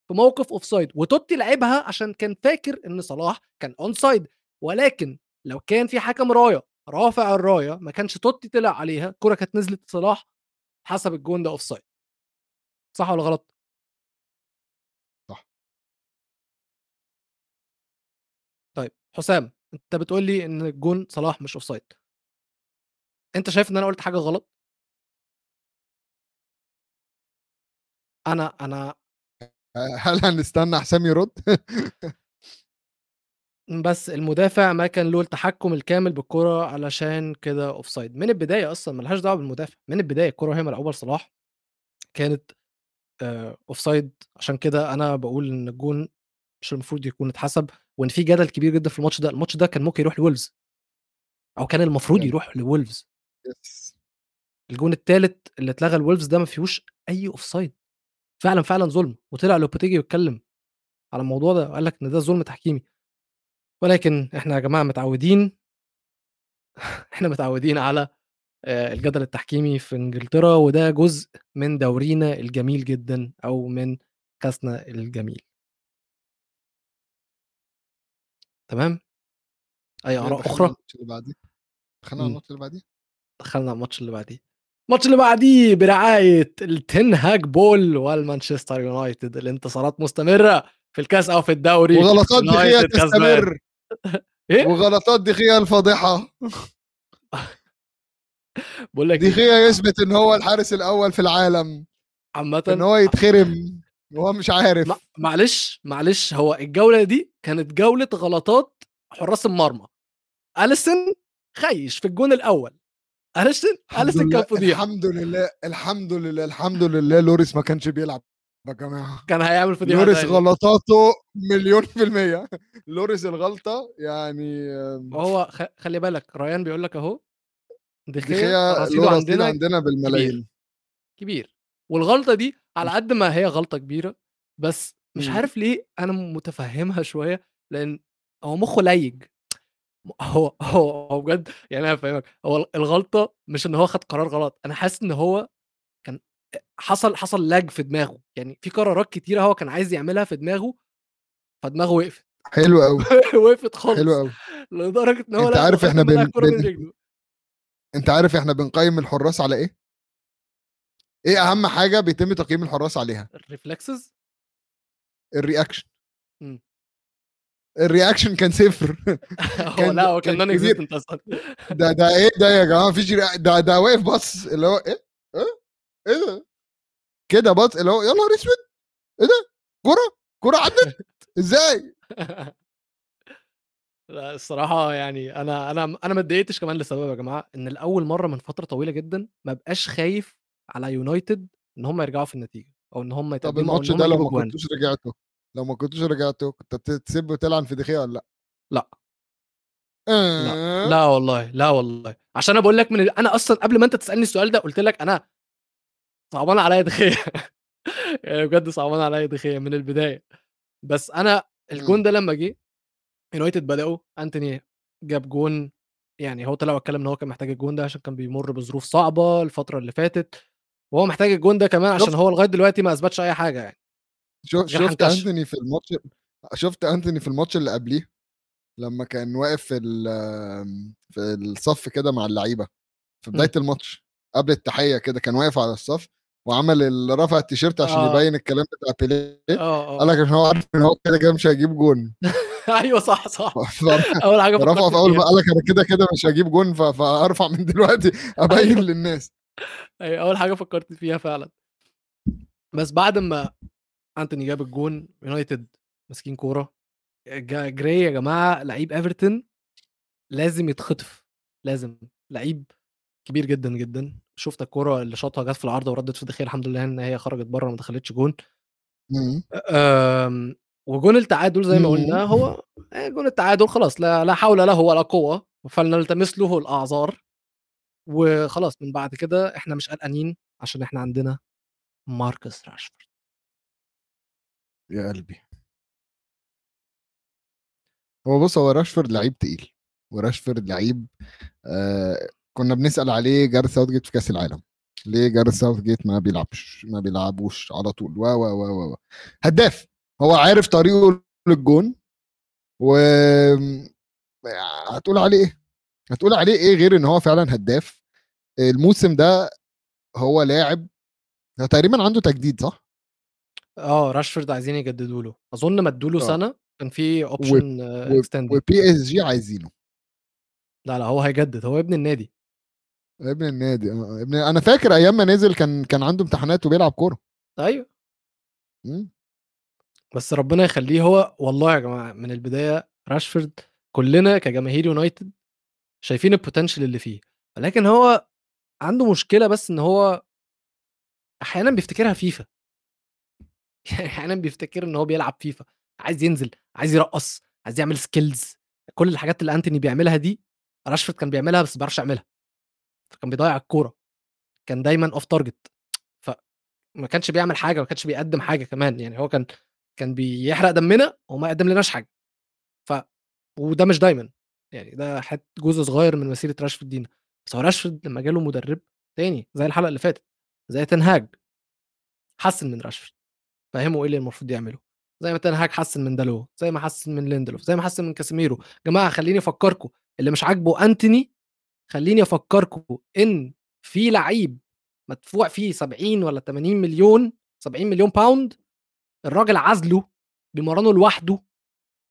في موقف offside وتوتي لعبها عشان كان فاكر إن صلاح كان onside ولكن لو كان في حكم راية رافع الراية ما كانش توتي طلع عليها الكوره كانت نزلت لصلاح حسب الجون ده offside صح ولا غلط؟ صح. طيب حسام أنت بتقول لي إن الجون صلاح مش offside أنت شايف إن أنا قلت حاجة غلط؟ أنا أنا هل هنستنى حسام يرد؟ بس المدافع ما كان له التحكم الكامل بالكرة علشان كده offside من البداية أصلا ملهاش دعوة بالمدافع من البداية الكرة وهي ملعوبه لصلاح كانت offside عشان كده أنا بقول إن الجون مش المفروض يكون اتحسب. وإن في جدل كبير جدا في الماتش ده الماتش ده كان ممكن يروح لوولفز أو كان المفروض. يروح لوولفز. الجون الثالث اللي اتلغى لوولفز ده ما فيهوش أي offside فعلا فعلا ظلم. وطلع لوبوتيجي يتكلم على الموضوع ده وقال لك إن ده ظلم تحكيمي. ولكن إحنا يا جماعة متعودين إحنا متعودين على آه، الجدل التحكيمي في إنجلترا وده جزء من دورينا الجميل جدا أو من كاسنا الجميل. تمام؟ أي آراء أخرى؟ الماتش اللي بعديه. دخلنا على. الماتش اللي بعديه؟ دخلنا على الماتش اللي بعديه. الماتش اللي بعديه برعاية التن هاج بول والمانشستر يونايتد. الانتصارات مستمرة في الكاس أو في الدوري. وغلطات كسبان. تستمر. إيه؟ وغلطات دخيا الفاضحه بقول لك دخيا يثبت إن هو الحارس الأول في العالم. إن عامه هو يتخرم. وهو مش عارف. ما- معلش معلش هو الجولة دي كانت جولة غلطات حراس المرمى. اليسون خيش في الجون الأول. اليسون لله كان فضيحة. الحمد لله الحمد لله الحمد لله لوريس ما كانش بيلعب. يا جماعة كان هيعمل فضيحه لوريس تاني. غلطاته مليون في المية لوريس الغلطة يعني هو خ- خلي بالك ريان بيقول لك أهو دخيا رصيده عندنا عندنا بالملايين كبير والغلطة دي على قد ما هي غلطة كبيرة بس مش مم. عارف ليه أنا متفهمها شوية لأن هو مخه ليج هو هو هو بجد يعني أنا فاهمك هو الغلطة مش إن هو خد قرار غلط أنا حاسس إن هو حصل حصل lag في دماغه يعني في قرارات كتيرة هو كان عايز يعملها في دماغه فدماغه وقفت حلو قوي وقفت خالص حلو قوي لدرجة إن هو أنت لأ عارف لقى بن- بن-. أنت عارف إحنا بنقيم الحراس على إيه؟ إيه أهم حاجة بيتم تقييم الحراس عليها؟ ال reflexes ال reaction. ال reaction كان صفر كان- لأ هو كان non. existent أصلا ده ده إيه ده يا جماعة مفيش ده ده واقف بص اللي هو إيه؟ إيه؟ ده؟ كده بص اللي هو يا نهار اسود إيه ده؟ كرة كرة عدت إزاي؟ لا الصراحة يعني أنا أنا أنا ما اتضايقتش كمان لسبب يا جماعة إن لأول مرة من فترة طويلة جدا ما بقاش خايف على يونايتد إن هم يرجعوا في النتيجة أو إن هم طب الماتش ده لو ما كنتوش رجعتوا لو ما كنتوش رجعتوا كنت تسيب وتلعن في دخيا ولا لأ؟ لأ. آه. لا والله لا والله عشان أنا بقول لك من أنا أصلا قبل ما أنت تسألني السؤال ده قلت لك أنا صعبان عليا دخيا يعني بجد صعبان عليا دخيا من البداية بس أنا الجون مم. ده لما جه يونايتد بدأوا انتوني جاب جون يعني هو طلع واتكلم إن هو كان محتاج الجون ده عشان كان بيمر بظروف صعبة الفترة اللي فاتت وهو محتاج الجون ده كمان عشان هو لغاية دلوقتي ما أثبتش أي حاجة يعني شفت. انتوني في الماتش شفت انتوني في الماتش اللي قبليه لما كان واقف في في الصف كده مع اللعيبة في بداية الماتش قبل التحية كده كان واقف على الصف وعمل رفع التيشيرت عشان آه. يبين الكلام بتاع بيليه. آه قال آه لك عشان هو عارف إن هو كده كده مش هيجيب جون. أيوه صح صح. أول حاجة في فكرت أول قال لك أنا كده كده مش هجيب جون فأرفع من دلوقتي أبين أيوة. للناس. أيوة، أول حاجة فكرت فيها فعلا. بس بعد ما أنتوني جاب الجون يونايتد ماسكين كورة. جراي يا جماعة لعيب إيفرتون لازم يتخطف. لازم. لعيب كبير جدا جدا. شفت الكورة اللي شاطها جت في العارضة وردت في الديخيا الحمد لله إن هي خرجت بره ما دخلتش جون. مم. أم، وجون التعادل زي ما مم. قلنا هو آه، جون التعادل خلاص لا لا حول له ولا قوة. فلنلتمس له الأعذار. وخلاص من بعد كده إحنا مش قلقانين عشان إحنا عندنا ماركوس راشفورد. يا قلبي. هو بص هو راشفورد لعيب تقيل وراشفورد لعيب آه كنا بنسأل عليه جارث ساوثجيت في كأس العالم. ليه جارث ساوثجيت ما بيلعبش ما بيلعبوش على طول؟ و و و و هداف. هو عارف طريقه للجون و هتقول عليه إيه؟ هتقول عليه إيه غير إن هو فعلا هداف؟ الموسم ده هو لاعب تقريبا عنده تجديد صح؟ آه راشفورد عايزين يجددوا له. أظن مدوا له آه. سنة كان في option extend وبي اس جي عايزينه. لا لا هو هيجدد. هو ابن النادي. ابن النادي. آه ابن أنا فاكر أيام ما نزل كان كان عنده امتحانات وبيلعب كورة. أيوه. بس ربنا يخليه هو والله يا جماعة من البداية راشفورد كلنا كجماهير يونايتد شايفين ال potential اللي فيه. ولكن هو عنده مشكلة بس إن هو أحيانا بيفتكرها فيفا. يعني أحيانا بيفتكر إن هو بيلعب فيفا. عايز ينزل عايز يرقص عايز يعمل skills كل الحاجات اللي أنتوني بيعملها دي راشفورد كان بيعملها بس ما بيعرفش يعملها. فكان بيضيع الكورة كان دايما off target فما كانش بيعمل حاجة ما كانش بيقدم حاجة كمان يعني هو كان كان بيحرق دمنا وما يقدم لناش حاجة. ف وده مش دايما يعني ده حت جزء صغير من مسيره راشفورد لينا. بس هو راشفورد لما جاله مدرب تاني زي الحلقة اللي فاتت زي تنهاج حسن من راشفورد. فهمه إيه اللي المفروض يعمله زي ما تنهاج حسن من دالو زي ما حسن من ليندلوف زي ما حسن من كاسيميرو. جماعة خليني أفكركم اللي مش عاجبه أنتوني خليني أفكركم إن في لعيب مدفوع فيه 70 والّا 80 مليون 70 مليون pound الراجل عازله بيمرنه لوحده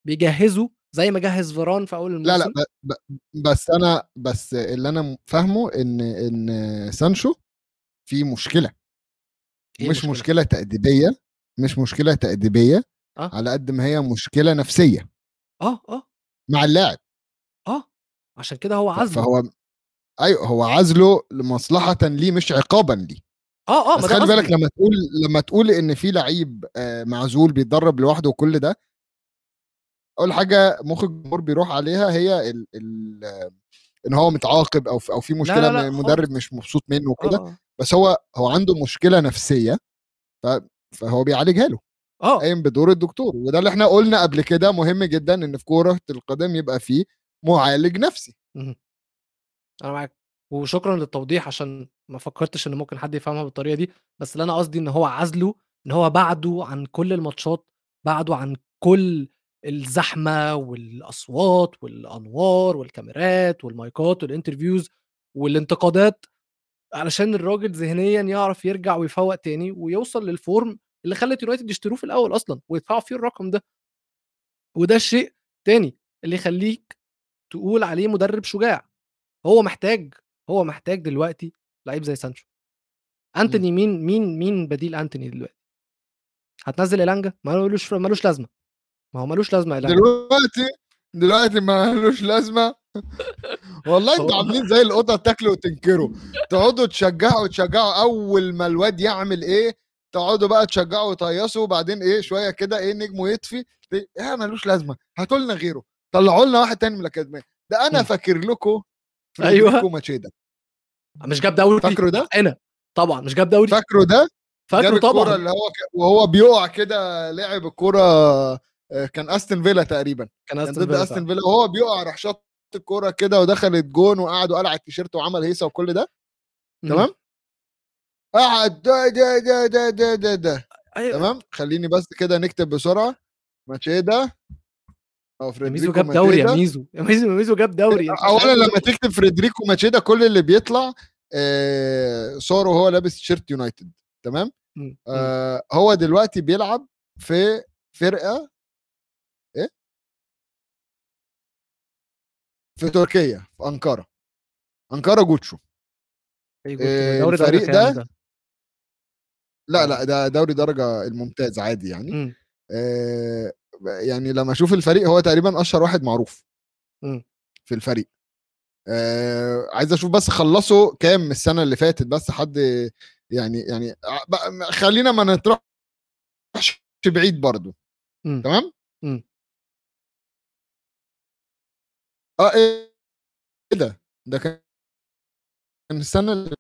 بيجهزه زي ما جهز فيران في أول لا لا الموسم؟ ب... بس أنا بس اللي أنا فاهمه إن إن سانشو في مشكلة. إيه مش؟ مشكلة تأديبية مش مشكلة تأديبية آه. على قد ما هي مشكلة نفسية. آه آه. مع اللاعب. آه عشان كده هو عازله. فهو أيوه هو عزله لمصلحة ليه مش عقابا ليه آه آه بس خلي بالك. لما تقول لما تقول إن في لعيب آه، معزول بيتدرب لوحده وكل ده أول حاجة مخ الجمهور بيروح عليها هي ال ال إن هو متعاقب أو في أو في مشكلة لا، لا، م- مدرب خالص. مش مبسوط منه وكده آه. بس هو هو عنده مشكلة نفسية فهو بيعالجها له آه قايم بدور الدكتور وده اللي إحنا قلنا قبل كده مهم جدا إن في كوره القدم يبقى فيه معالج نفسي. أنا معاك. وشكرا للتوضيح عشان ما فكرتش إن ممكن حد يفهمها بالطريقة دي بس اللي أنا قصدي إن هو عزله إن هو بعده عن كل الماتشات بعده عن كل الزحمة والأصوات والأنوار والكاميرات والمايكات وال interviews والانتقادات علشان الراجل ذهنيا يعرف يرجع ويفوق تاني ويوصل لل form اللي خلت يونايتد يشتروه في الأول أصلا ويدفعوا فيه الرقم ده. وده الشيء تاني اللي يخليك تقول عليه مدرب شجاع. هو محتاج هو محتاج دلوقتي لعيب زي سانشو. أنتوني مين مين مين بديل أنتوني دلوقتي؟ هتنزل الانجا ما ملوش ملوش لازمة. ما هو ملوش لازمة الانجا دلوقتي دلوقتي ما لوش لازمة. والله أنتوا عاملين زي القطط تاكلوا وتنكروا تقعدوا تشجعوا تشجعوا أول ما الواد يعمل إيه تقعدوا بقى تشجعوا وتهيصوا وبعدين إيه شوية كده إيه نجمه يطفي. إيه ملوش لازمة. هاتوا لنا غيره. طلعوا لنا واحد تاني من الأكاديمية. ده أنا مم. فاكر لكم أيوة. فريدريكو ماتشيدا مش جاب دوري فاكره ده؟ أنا طبعا مش جاب دوري فاكره ده فاكره طبعا اللي هو ك... وهو بيقع كده لعب الكورة آه، كان استون فيلا تقريبا كان ضد فيلا فعلا. فيلا وهو بيقع راح شاط الكورة كده ودخلت جون وقعد وقلع التيشيرت وعمل هيصة وكل ده. تمام قعد ده ده ده ده ده ده, ده. أيوة. تمام خليني بس كده نكتب بسرعة ماتشيدا ميزو فريدريكو جاب دوري يا ميزو. يا ميزو ميزو جاب دوري اولا لما تكتب فريدريكو ماتشيدا كل اللي بيطلع آه، صوره وهو لابس تيشيرت يونايتد. تمام. آه هو دلوقتي بيلعب في فرقة إيه؟ في تركيا في أنقرة. أنقرة جوجو. جول آه، الفريق كام ده؟ لا آه. لا ده دوري درجة الممتاز عادي يعني. آه يعني لما أشوف الفريق هو تقريبا أشهر واحد معروف. مم. في الفريق. آه عايز أشوف بس خلصوا كام السنة اللي فاتت بس حد يعني يعني بقى- خلينا ما نطرحش بعيد برضو. مم. تمام؟ مم. آه إيه ده؟ ده كان السنة اللي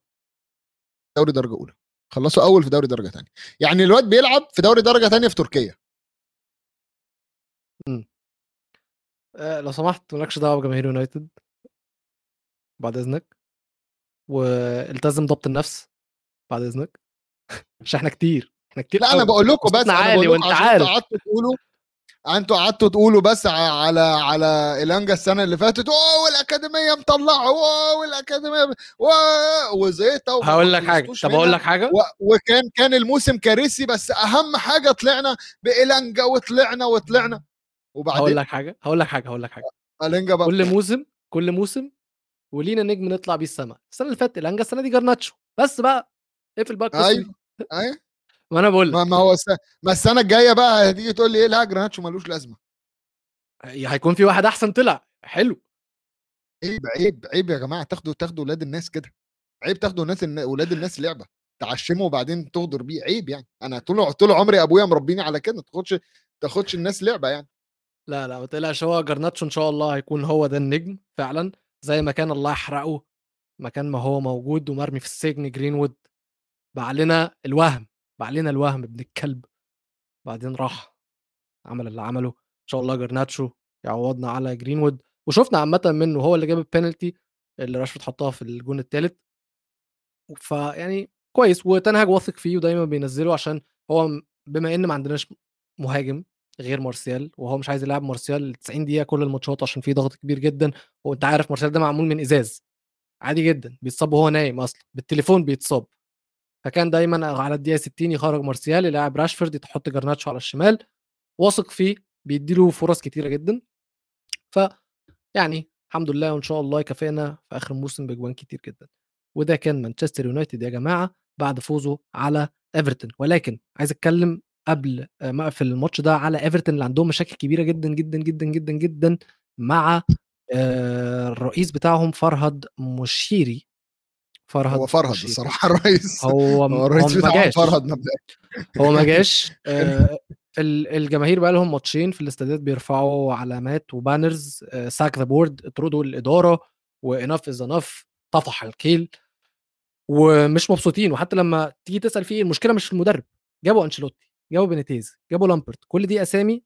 دوري درجة أولى. خلصوا أول في دوري درجة ثانية يعني الواد بيلعب في دوري درجة ثانية في تركيا. آه، لو سمحت مالكش دعوة بجماهير يونايتد. بعد إذنك. والتزم ضبط النفس. بعد إذنك. عشان إحنا كتير. إحنا كتير لا أنا قوي. بقول لكم بس وصوتنا أنا عالي لكم وأنت عشان عارف قعدتوا تقولوا أنتوا قعدتوا تقولوا بس ع- على على الانجا السنة اللي فاتت اوه والاكاديميه مطلعة اوه والاكاديميه اوه وزيطة وما هقول لك حاجة. خلصتوش طب أقول منها. لك حاجة؟ و- وكان كان الموسم كارثي بس أهم حاجة طلعنا بإلانجا وطلعنا وطلعنا. هقول وبعدين لك حاجة هقول لك حاجة هقول لك حاجة. الانجا بقى كل موسم كل موسم ولينا نجم نطلع بيه السما. السنة اللي فاتت الانجا السنة دي جرناتشو بس بقى اقفل بقى أيوه أيوه. ما أنا بقول ما, هو السنة ما السنة الجاية بقى هتيجي تقول لي إيه لا جراناتشو ملوش لازمة. هيكون في واحد أحسن طلع. حلو. عيب عيب عيب يا جماعة. تاخدوا تاخدوا ولاد الناس كده. عيب تاخدوا ناس النا- ولاد الناس لعبة. تعشمه وبعدين تغدر بيه. عيب يعني. أنا طول طول عمري أبويا مربيني على كده. ما تاخدش تاخدش الناس لعبة يعني. لا لا ما تقلقش هو جرناتشو إن شاء الله هيكون هو ده النجم فعلا زي ما كان الله يحرقه مكان ما هو موجود ومرمي في السجن جرينوود باع لنا الوهم باع لنا الوهم ابن الكلب. بعدين راح عمل اللي عمله إن شاء الله جارناتشو يعوضنا على جرينوود. وشفنا عامة منه هو اللي جاب البينالتي اللي راشفورد حطها في الجون الثالث فيعني كويس وتنهاج واثق فيه ودايما بينزله عشان هو بما إن ما عندناش مهاجم غير مارسيال وهو مش عايز يلعب مارسيال 90 دقيقة كل الماتشات عشان في ضغط كبير جدا وأنت عارف مارسيال ده معمول من إزاز عادي جدا بيتصاب وهو نايم أصلا بالتليفون بيتصاب. فكان دايما على الدقيقة 60 يخرج مارسيال يلاعب راشفورد تحط جرناتشو على الشمال واثق فيه بيديله فرص كتيرة جدا. ف يعني الحمد لله وإن شاء الله يكافئنا في آخر الموسم بأجوان كتير جدا. وده كان مانشستر يونايتد يا جماعة بعد فوزه على إيفرتون. ولكن عايز أتكلم قبل ما أقفل الماتش ده على إيفرتون اللي عندهم مشاكل كبيرة جدا جدا جدا جدا جدا مع آه، الرئيس بتاعهم فرهد مشيري فرهد هو فرهد مشيري. الصراحه الرئيس هو هو الرئيس هو بتاعهم فرهد مبدئيا هو ما جاش. آه، ال- الجماهير بقى لهم ماتشين في الاستادات بيرفعوا علامات و banners sack the board اطردوا الإدارة و enough is enough طفح الكيل. ومش مبسوطين وحتى لما تيجي تسأل فيه المشكلة مش في المدرب جابوا أنشيلوتي. جابوا بينيتيز جابوا لامبارد كل دي أسامي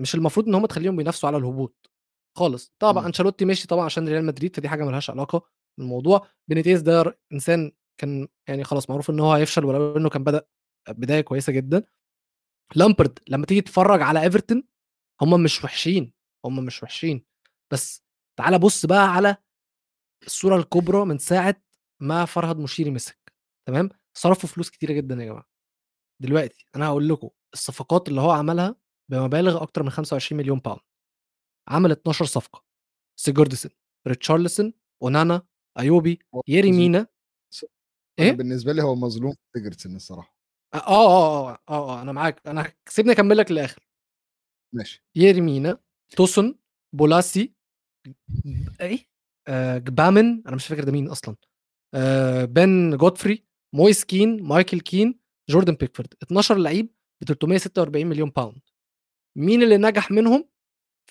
مش المفروض إن هم تخليهم بينافسوا على الهبوط خالص. طبعا مم. أنشيلوتي ماشي طبعا عشان ريال مدريد فدي حاجة ملهاش علاقة بالموضوع. بينيتيز ده إنسان كان يعني خلاص معروف إن هو هيفشل ولو إنه كان بدأ بداية كويسة جدا. لامبارد لما تيجي تتفرج على إيفرتون هم مش وحشين هم مش وحشين. بس تعال بص بقى على الصورة الكبرى من ساعة ما فرهد مشيري مسك تمام؟ صرفوا فلوس كتيرة جدا يا جماعة. دلوقتي أنا هقول لكم الصفقات اللي هو عملها بمبالغ أكتر من 25 مليون pound عمل 12 صفقة سيجوردسون ريتشارلسون أونانا أيوبي ييري مينا. أنا إيه؟ بالنسبة لي هو مظلوم سيجوردسون الصراحة. آه آه آه آه, آه أنا معاك أنا سيبني أكمل لك للآخر. ماشي. ييري مينا توسون بولاسي إيه؟ آه جبامن أنا مش فاكر ده مين أصلا. آه بن جودفري مويس كين مايكل كين جوردن بيكفورد 12 لعيب ب 346 مليون pound مين اللي نجح منهم؟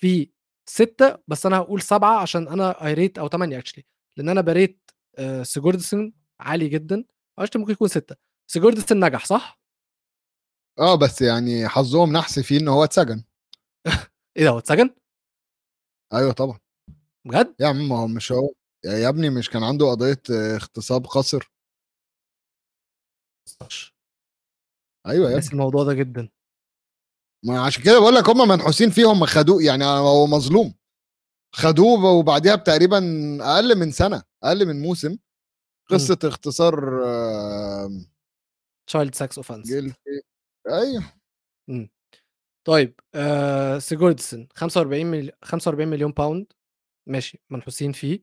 في ستة بس أنا هقول سبعة عشان أنا I rate أو ثمانية actually لأن أنا ب rate آه سيجوردسون عالي جدا. actually ممكن يكون ستة. سيجوردسون نجح صح؟ آه بس يعني حظهم نحس فيه إن هو اتسجن. إيه ده هو اتسجن؟ أيوه طبعا. بجد؟ يا عم ما هو مش هو يا ابني مش كان عنده قضية آه، اغتصاب قصر؟ أيوه يا الموضوع ده جدا. ما عشان كده بقول لك هم منحوسين فيه هم خدوه يعني هو مظلوم. خدوه وبعديها بتقريبا أقل من سنة أقل من موسم قصة اختصار آه، child sex offence أيوه. طيب آه سيجوردسون 45 ملي... 45 مليون pound ماشي منحوسين فيه.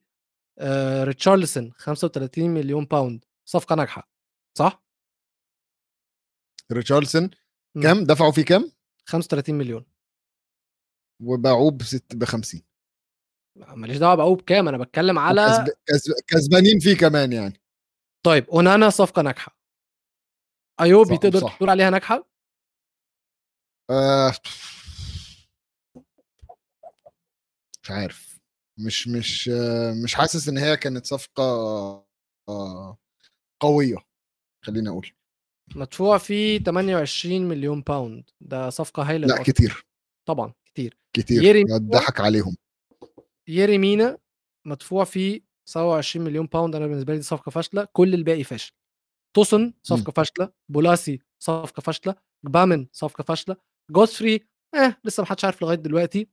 آه ريتشارلسون 35 مليون pound صفقة ناجحة صح؟ ريتشاردسون. كام؟ دفعوا فيه كام؟ 35 مليون. وباعوه ب 50 ماليش دعوة باعوه بكام؟ أنا بتكلم على كسبانين فيه كمان يعني. طيب اونانا صفقة ناجحة. إيوبي صح- تقدر. تقول عليها ناجحة؟ آه مش عارف. مش مش مش حاسس إن هي كانت صفقة آه قوية خليني أقول. مدفوع فيه 28 مليون pound ده صفقة هايلة لا. كتير. طبعا كتير. كتير. ييري ضحك عليهم. ييري مينا مدفوع فيه 27 مليون pound أنا بالنسبة لي دي صفقة فاشلة. كل الباقي فاشل. توسن صفقة فاشلة. بولاسي صفقة فاشلة. جبامن صفقة فاشلة. جودفري آه لسه ما حدش عارف لغاية دلوقتي.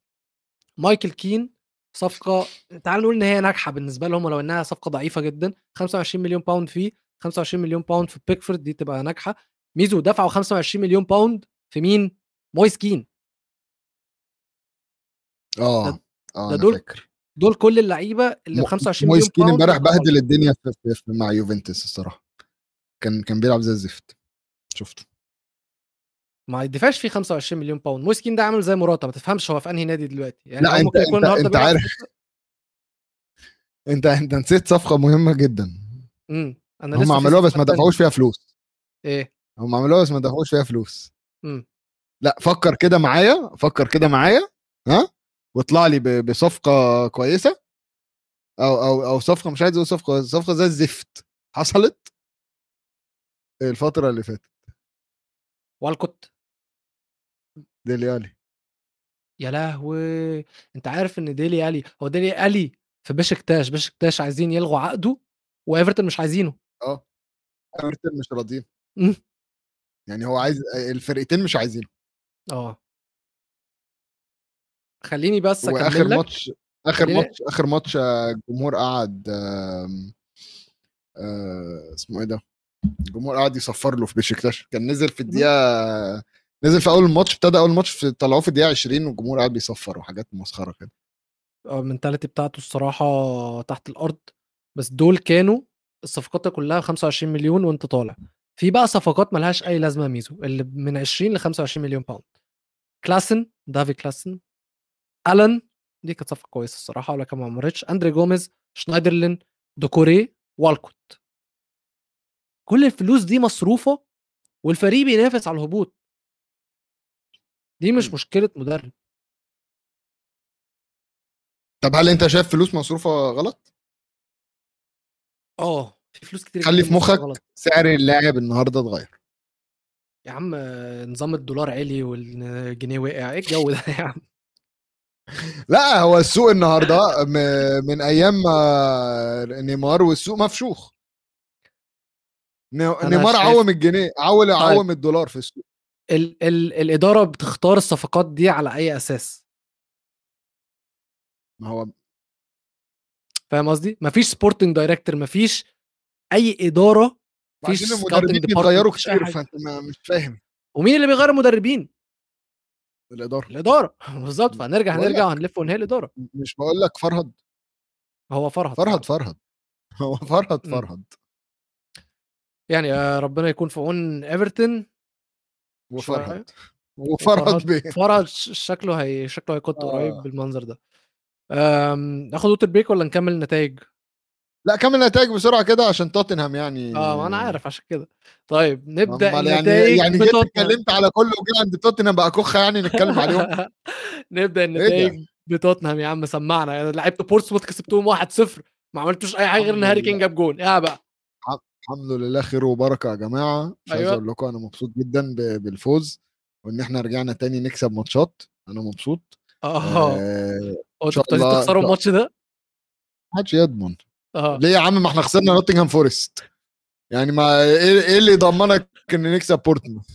مايكل كين صفقة تعال نقول إن هي ناجحة بالنسبة لهم ولو إنها صفقة ضعيفة جدا. 25 مليون pound فيه. 25 مليون pound في بيكفورد دي تبقى ناجحة. ميزو دفعوا 25 مليون pound في مين؟ مويس كين. آه ده- آه ده أنا دول فاكر. دول كل اللعيبة اللي ب 25 مليون مويس كين امبارح. بهدل الدنيا في في في مع يوفنتوس الصراحة. كان كان بيلعب زي الزفت. شفته. ما يدفعش فيه 25 مليون pound مويس كين ده عامل زي موراتا ما تفهمش هو في أنهي نادي دلوقتي. يعني لا، النهارده أنت بيلعب عارف. انت أنت نسيت صفقة مهمة جدا. امم. أنا هم عملوها بس ما. دفعوش فيها فلوس. إيه؟ هم عملوها بس ما دفعوش فيها فلوس. امم لا فكر كده معايا فكر كده معايا ها واطلع لي بصفقة كويسة أو أو أو صفقة مش عايز أقول صفقة صفقة زي الزفت. حصلت؟ الفترة اللي فاتت. والكوت. ديلي ألي. يا لهوي! أنت عارف إن ديلي ألي هو ديلي ألي في بشكتاش بشكتاش عايزين يلغوا عقده وإيفرتون مش عايزينه. آه. ايفرتون مش راضيين. مم. يعني هو عايز الفرقتين مش عايزينه. آه. خليني بس أكمل لك. ماتش آخر ماتش آخر ماتش آه، الجمهور قعد آم، آه، اسمه إيه ده؟ الجمهور قعد يصفر له في بشكتاش كان نزل في الدقيقة نزل في أول الماتش ابتدى أول ماتش في طلعوه في الدقيقة 20 والجمهور قاعد بيصفر وحاجات مسخرة كده. المنتاليتي بتاعته الصراحة تحت الأرض. بس دول كانوا الصفقات كلها 25 مليون وانت طالع. في بقى صفقات ملهاش أي لازمة ميزو اللي من 20 ل 25 مليون pound كلاسن دافي كلاسن ألان دي كانت صفقة كويسة الصراحة ولكن ما عمرتش أندري جوميز شنايدرلين دوكوري والكوت. كل الفلوس دي مصروفة والفريق بينافس على الهبوط. دي مش. مشكلة مدرب. طب هل أنت شايف فلوس مصروفة غلط؟ آه في فلوس كتير خلي في مخك غلط. سعر اللاعب النهارده اتغير. يا عم نظام الدولار عالي والجنيه وقع إيه الجو ده يا عم؟ لا هو السوق النهارده من أيام ما نيمار والسوق مفشوخ. نيمار عوم الجنيه عول طيب. عوم الدولار في السوق. ال ال الإدارة بتختار الصفقات دي على أي أساس؟ ما هو فاهم قصدي؟ مفيش sporting director مفيش أي إدارة مفيش المدربين department، بيتغيروا كتير. فأنت مش فاهم. ومين اللي بيغير المدربين؟ الإدارة. الإدارة. بالظبط. فهنرجع هنرجع. وهنلف ونهي الإدارة. مش بقول لك فرهد. هو فرهد. فرهد فرهد. هو فرهد. فرهد. يعني آه، ربنا يكون في عون ايفرتون وفرهد. وفرهد بيه. فرهد شكله هي شكله هيكت آه. قريب بالمنظر ده. ناخد water break ولا نكمل النتائج؟ لا كمل النتائج بسرعة كده عشان توتنهام يعني. آه ما أنا عارف عشان كده. طيب نبدأ يعني يعني جيت. اتكلمت على كله وجي عند توتنهام بقى كخة يعني نتكلم عليهم. نبدأ النتائج بتوتنهام يا عم سمعنا. يعني لعبت بورتسموث كسبتوهم 1-0 ما عملتوش أي حاجة غير إن هاري. كين جاب جون. إيه بقى؟ الحمد لله خير وبركة يا جماعة. مش عايز أيوة. أقول لكم أنا مبسوط جدا بالفوز وإن إحنا رجعنا تاني نكسب ماتشات. أنا مبسوط. آه. آه، شاء أنتوا الله- تخسروا الماتش ده؟ محدش يضمن آه. ليه يا عم؟ ما إحنا خسرنا نوتنغهام فورست يعني ما إيه إيه اللي يضمنك إن نكسب بورتسموث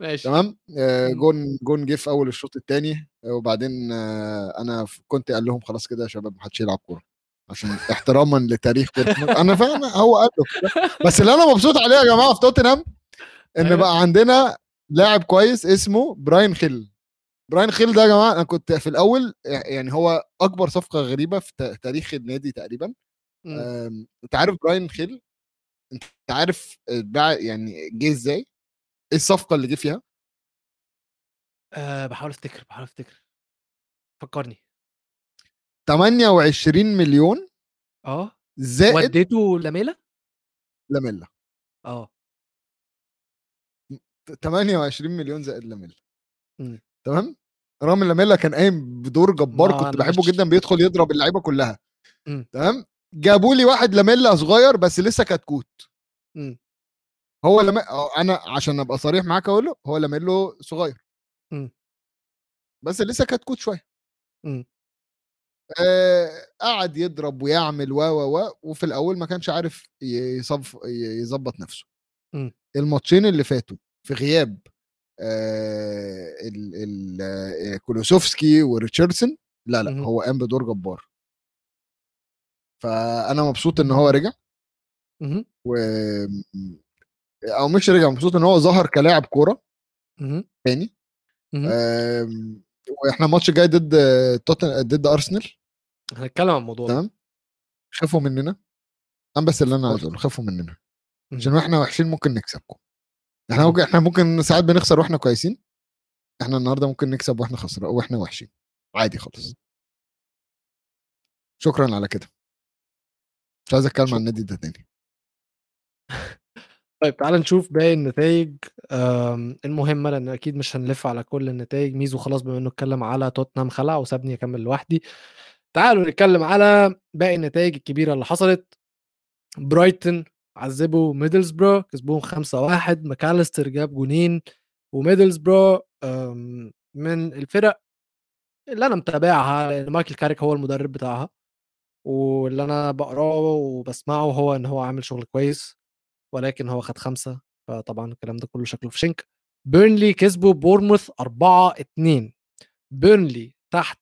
ماشي. تمام؟ آه،. جون جون جه في أول الشوط الثاني وبعدين آه، أنا كنت قال لهم خلاص كده يا شباب ما حدش يلعب كورة عشان احتراما لتاريخ بورتسموث أنا فاهم هو قال له. بس اللي أنا مبسوط عليه يا جماعة في توتنهام إن أيوة. بقى عندنا لاعب كويس اسمه براين خيل براين خيل ده يا جماعة أنا كنت في الأول يعني هو أكبر صفقة غريبة في تا- تاريخ النادي تقريبا. مم. آم، أنت عارف براين خيل؟ أنت عارف باع يعني جه إزاي؟ إيه الصفقة اللي جه فيها؟ آه بحاول أفتكر بحاول أفتكر. فكرني. 28 مليون آه. زائد وديته لاميلا؟ لاميلا. آه. 28 مليون زائد لاميلا. مم. تمام؟ رامي لاميلا كان قايم بدور جبار كنت بحبه جدا بيدخل يضرب اللعيبة كلها. تمام جابوا لي واحد لاميلا صغير بس لسه كتكوت. هو لما أنا عشان أبقى صريح معاك أقول له هو لاميلو صغير مم. بس لسه كتكوت شوية. آه قعد يضرب ويعمل و و و وفي الأول ما كانش عارف يظبط نفسه. الماتشين اللي فاتوا في غياب كولوسوفسكي وريتشاردسون. لا لا. هو قام بدور جبار. فأنا مبسوط إن هو رجع. و أو مش رجع مبسوط إن هو ظهر كلاعب كورة. تاني. وإحنا الماتش الجاي ضد توتن ضد أرسنال. هنتكلم عن الموضوع تمام. خافوا مننا. أنا بس اللي أنا عايز. أقوله خافوا مننا. عشان إحنا وحشين ممكن نكسبكم. إحنا ممكن إحنا ممكن ساعات بنخسر وإحنا كويسين إحنا النهارده ممكن نكسب وإحنا خسر وإحنا وحشين. عادي خالص. شكرا على كده. مش عايز أتكلم عن النادي ده تاني. طيب تعال نشوف باقي النتائج المهمه لأن أكيد مش هنلف على كل النتائج ميزو خلاص بما إنه اتكلم على توتنهام خلع وسابني أكمل لوحدي. تعالوا نتكلم على باقي النتائج الكبيرة اللي حصلت. برايتون عذبوا ميدلزبرو كسبوهم 5-1 ماكاليستر جاب جونين وميدلزبرو آم، من الفرق اللي أنا متابعها لأن مايكل كاريك هو المدرب بتاعها واللي أنا بقراه وبسمعه هو إن هو عامل شغل كويس ولكن هو خد خمسة فطبعا الكلام ده كله شكله في شنك. بيرنلي كسبوا بورنموث 4 2 بيرنلي تحت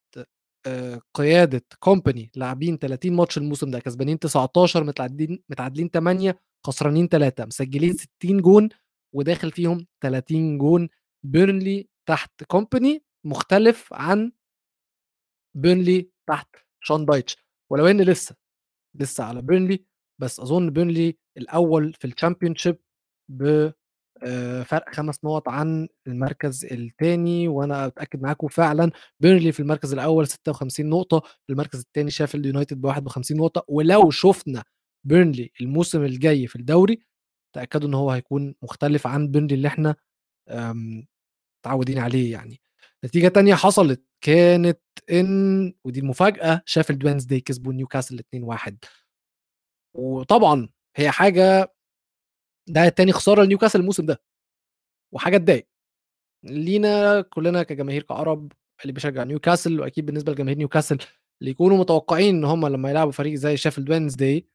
قيادة كومباني لاعبين 30 ماتش الموسم ده كسبانين 19 متعادلين متعادلين 8 خسرانين ثلاثة مسجلين 60 جون وداخل فيهم 30 جون. بيرنلي تحت كومباني مختلف عن بيرنلي تحت شون دايش. ولو إن لسه لسه على بيرنلي بس أظن بيرنلي الأول في ال Championship ب فرق خمس نقط عن المركز الثاني وأنا أتأكد معاكم فعلا بيرنلي في المركز الأول 56 نقطة في المركز الثاني شيفيلد يونايتد ب 51 نقطة. ولو شفنا بيرنلي الموسم الجاي في الدوري تأكدوا إن هو هيكون مختلف عن بيرنلي اللي إحنا متعودين عليه يعني. نتيجة تانية حصلت كانت إن ودي المفاجأة شيفيلد وينزداي كسبوا نيوكاسل 2-1 وطبعا هي حاجة ده تاني خسارة لنيوكاسل الموسم ده وحاجة تضايق. لينا كلنا كجماهير كعرب اللي بيشجع نيوكاسل وأكيد بالنسبة لجماهير نيوكاسل اللي يكونوا متوقعين إن هم لما يلعبوا فريق زي شيفيلد وينزداي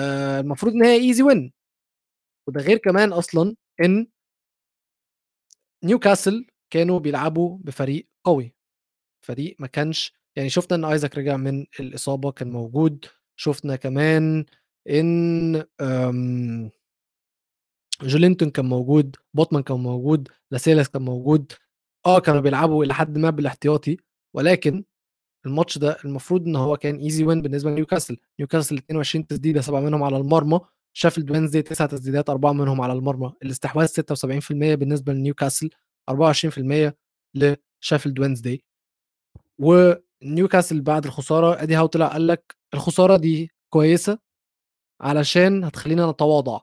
آه المفروض إن هي easy win وده غير كمان أصلا إن نيوكاسل كانوا بيلعبوا بفريق قوي. فريق ما كانش يعني شفنا إن آيزاك رجع من الإصابة كان موجود. شفنا كمان إن جولينتون كان موجود بوتمان كان موجود لاسيلاس كان موجود آه كانوا بيلعبوا إلى حد ما بالاحتياطي ولكن الماتش ده المفروض إن هو كان easy win بالنسبة لنيوكاسل. نيوكاسل 22 تسديدة سبعة منهم على المرمى شافلد وينزداي تسعه تسديدات أربعة منهم على المرمى. الاستحواذ 76% بالنسبة لنيوكاسل 24% لشافلد وينزداي. ونيوكاسل بعد الخسارة إدي هاو طلع قال لك الخسارة دي كويسة علشان هتخلينا نتواضع.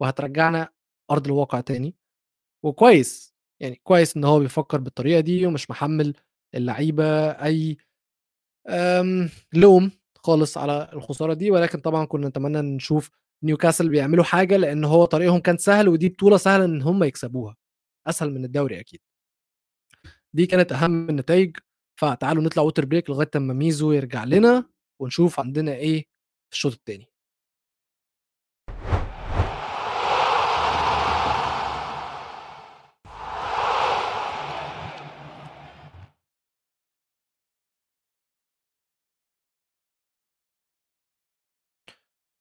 وهترجعنا أرض الواقع تاني. وكويس يعني كويس إن هو بيفكر بالطريقة دي ومش محمل اللعيبة أي لوم خالص على الخسارة دي. ولكن طبعا كنا نتمنى نشوف نيوكاسل بيعملوا حاجة لأن هو طريقهم كان سهل ودي بطولة سهلة إن هم يكسبوها. أسهل من الدوري أكيد. دي كانت أهم النتائج فتعالوا نطلع water break لغاية أما ميزو يرجع لنا ونشوف عندنا إيه في الشوط الثاني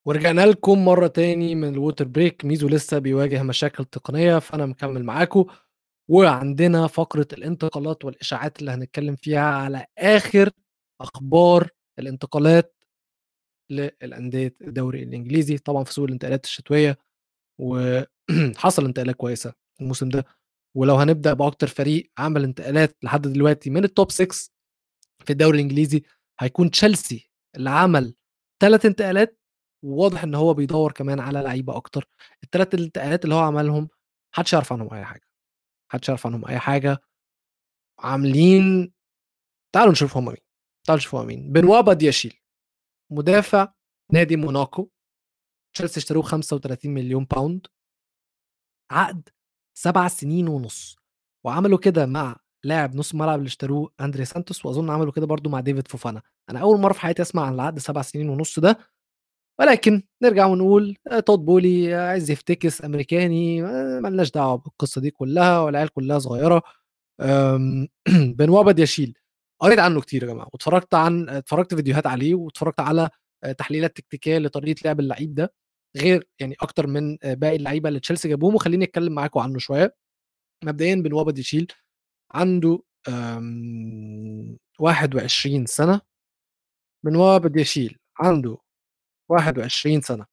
ورجعنا لكم مرة تاني من ال water break. ميزو لسه بيواجه مشاكل تقنية فأنا مكمل معاكم. وعندنا فقرة الانتقالات والإشاعات اللي هنتكلم فيها على آخر أخبار الانتقالات للأندية الدوري الإنجليزي. طبعا في سوق الانتقالات الشتوية وحصل انتقالات كويسة الموسم ده. ولو هنبدأ بأكتر فريق عمل انتقالات لحد دلوقتي من ال top 6 في الدوري الإنجليزي هيكون تشيلسي اللي عمل ثلاث انتقالات وواضح إن هو بيدور كمان على لعيبة أكتر. الثلاث الانتقالات اللي هو عملهم محدش يعرف عنهم أي حاجة. محدش يعرف عنهم أي حاجة. عاملين تعالوا نشوف هم مين. تعالوا نشوف هم مين. بنوابا دياشيل مدافع نادي موناكو. تشيلسي اشتروه 35 مليون باوند عقد سبع سنين ونص. وعملوا كده مع لاعب نص ملعب اللي اشتروه أندري سانتوس وأظن عملوا كده برضو مع ديفيد فوفانا. أنا أول مرة في حياتي أسمع عن العقد سبع سنين ونص ده. ولكن نرجع ونقول آه، تود بولي عايز يفتكس أمريكاني آه، ملناش دعوة بالقصة دي كلها والعيال كلها صغيرة. بنوابد يشيل. قريت عنه كتير يا جماعة واتفرجت عن اتفرجت فيديوهات عليه واتفرجت على آه، تحليلات تكتيكية لطريقة لعب اللعيب ده غير يعني أكتر من باقي اللعيبة اللي تشيلسي جابوهم. وخليني أتكلم معاكم عنه شوية. مبدئيا بنوابد يشيل عنده 21 سنة. بنوابد يشيل عنده 21 سنة.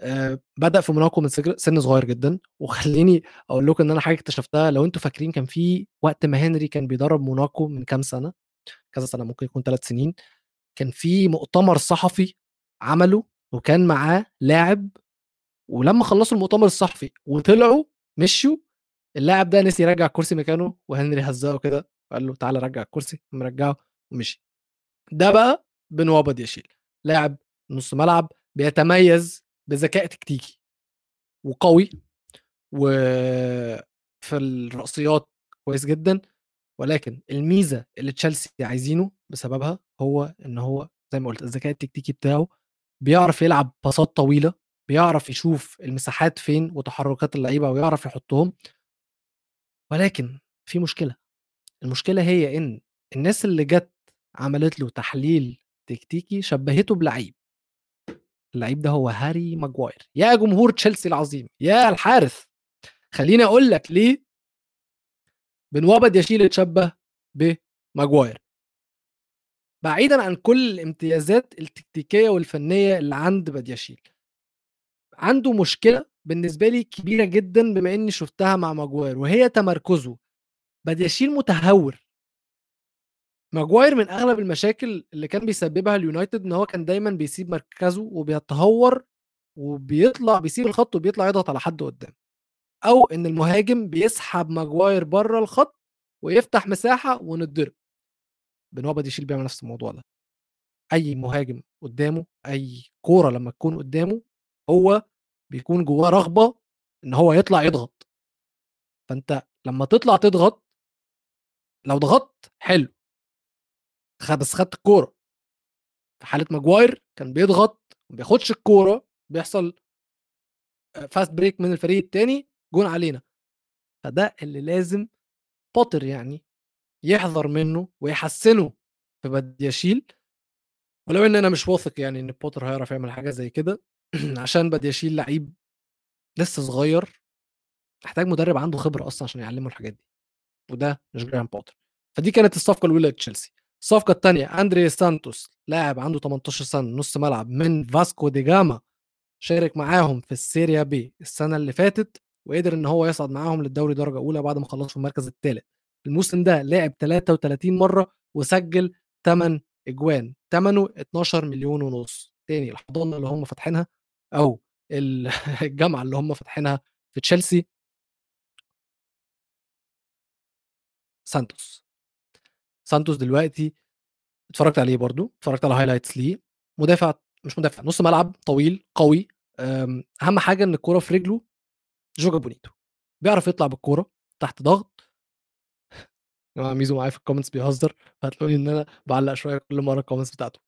آه، بدأ في موناكو من سن صغير جدا. وخليني أقول لكم إن أنا حاجة اكتشفتها لو أنتم فاكرين كان في وقت ما هنري كان بيدرب موناكو من كام سنة كذا سنة ممكن يكون ثلاث سنين كان في مؤتمر صحفي عمله وكان معاه لاعب ولما خلصوا المؤتمر الصحفي وطلعوا مشوا اللاعب ده نسي يرجع الكرسي مكانه وهنري هزقه كده وقال له تعالى رجع الكرسي مرجعه ومشي. ده بقى بن يشيل. لاعب نص ملعب بيتميز بذكاء تكتيكي وقوي وفي الرأسيات كويس جدا ولكن الميزة اللي تشيلسي عايزينه بسببها هو إن هو زي ما قلت الذكاء التكتيكي بتاعه بيعرف يلعب باصات طويلة بيعرف يشوف المساحات فين وتحركات اللعيبة ويعرف يحطهم. ولكن في مشكلة المشكلة هي إن الناس اللي جت عملت له تحليل تكتيكي شبهته بلعيب. اللعيب ده هو هاري ماجواير. يا جمهور تشيلسي العظيم يا الحارث خليني أقول لك ليه بن يشيل يتشبه بماجواير بعيدا عن كل الامتيازات التكتيكية والفنية اللي عند بدياشيل عنده مشكلة بالنسبة لي كبيرة جدا بما إني شفتها مع ماجواير وهي تمركزه. بدياشيل متهور. ماجواير من أغلب المشاكل اللي كان بيسببها اليونايتد إن هو كان دايما بيسيب مركزه وبيتهور وبيطلع بيسيب الخط وبيطلع يضغط على حد قدام. أو إن المهاجم بيسحب ماجواير بره الخط ويفتح مساحة ونضرب بدياشيل بيعمل نفس الموضوع ده. أي مهاجم قدامه أي كورة لما تكون قدامه هو بيكون جواه رغبة إن هو يطلع يضغط. فأنت لما تطلع تضغط لو ضغطت حلو. بس خدت الكورة. في حالة ماجواير كان بيضغط ما بياخدش الكورة بيحصل fast break من الفريق الثاني جون علينا. فده اللي لازم بوتر يعني يحذر منه ويحسنه في بدياشيل ولو إن أنا مش واثق يعني إن بوتر هيعرف يعمل حاجة زي كده عشان بدياشيل لعيب لسه صغير محتاج مدرب عنده خبرة أصلا عشان يعلمه الحاجات دي. وده مش جرام بوتر. فدي كانت الصفقة الأولى لتشيلسي. الصفقة الثانية أندري سانتوس لاعب عنده 18 سنة نص ملعب من فاسكو دي جاما شارك معاهم في السيريا بي السنة اللي فاتت وقدر إن هو يصعد معاهم للدوري درجة أولى بعد ما خلص في المركز الثالث الموسم ده لعب 33 مرة وسجل 8 أجوان ثمنه 12 مليون ونص. تاني الحضانة اللي هم فاتحينها أو الجامعة اللي هم فاتحينها في تشيلسي. سانتوس. سانتوس دلوقتي اتفرجت عليه برضو اتفرجت على highlights ليه مدافع مش مدافع نص ملعب طويل قوي أهم حاجة إن الكورة في رجله joga bonito بيعرف يطلع بالكورة تحت ضغط. ميزو معايا في ال comments بيهزر فهتلاقوني إن أنا بعلق شوية كل مرة ال comments بتاعته.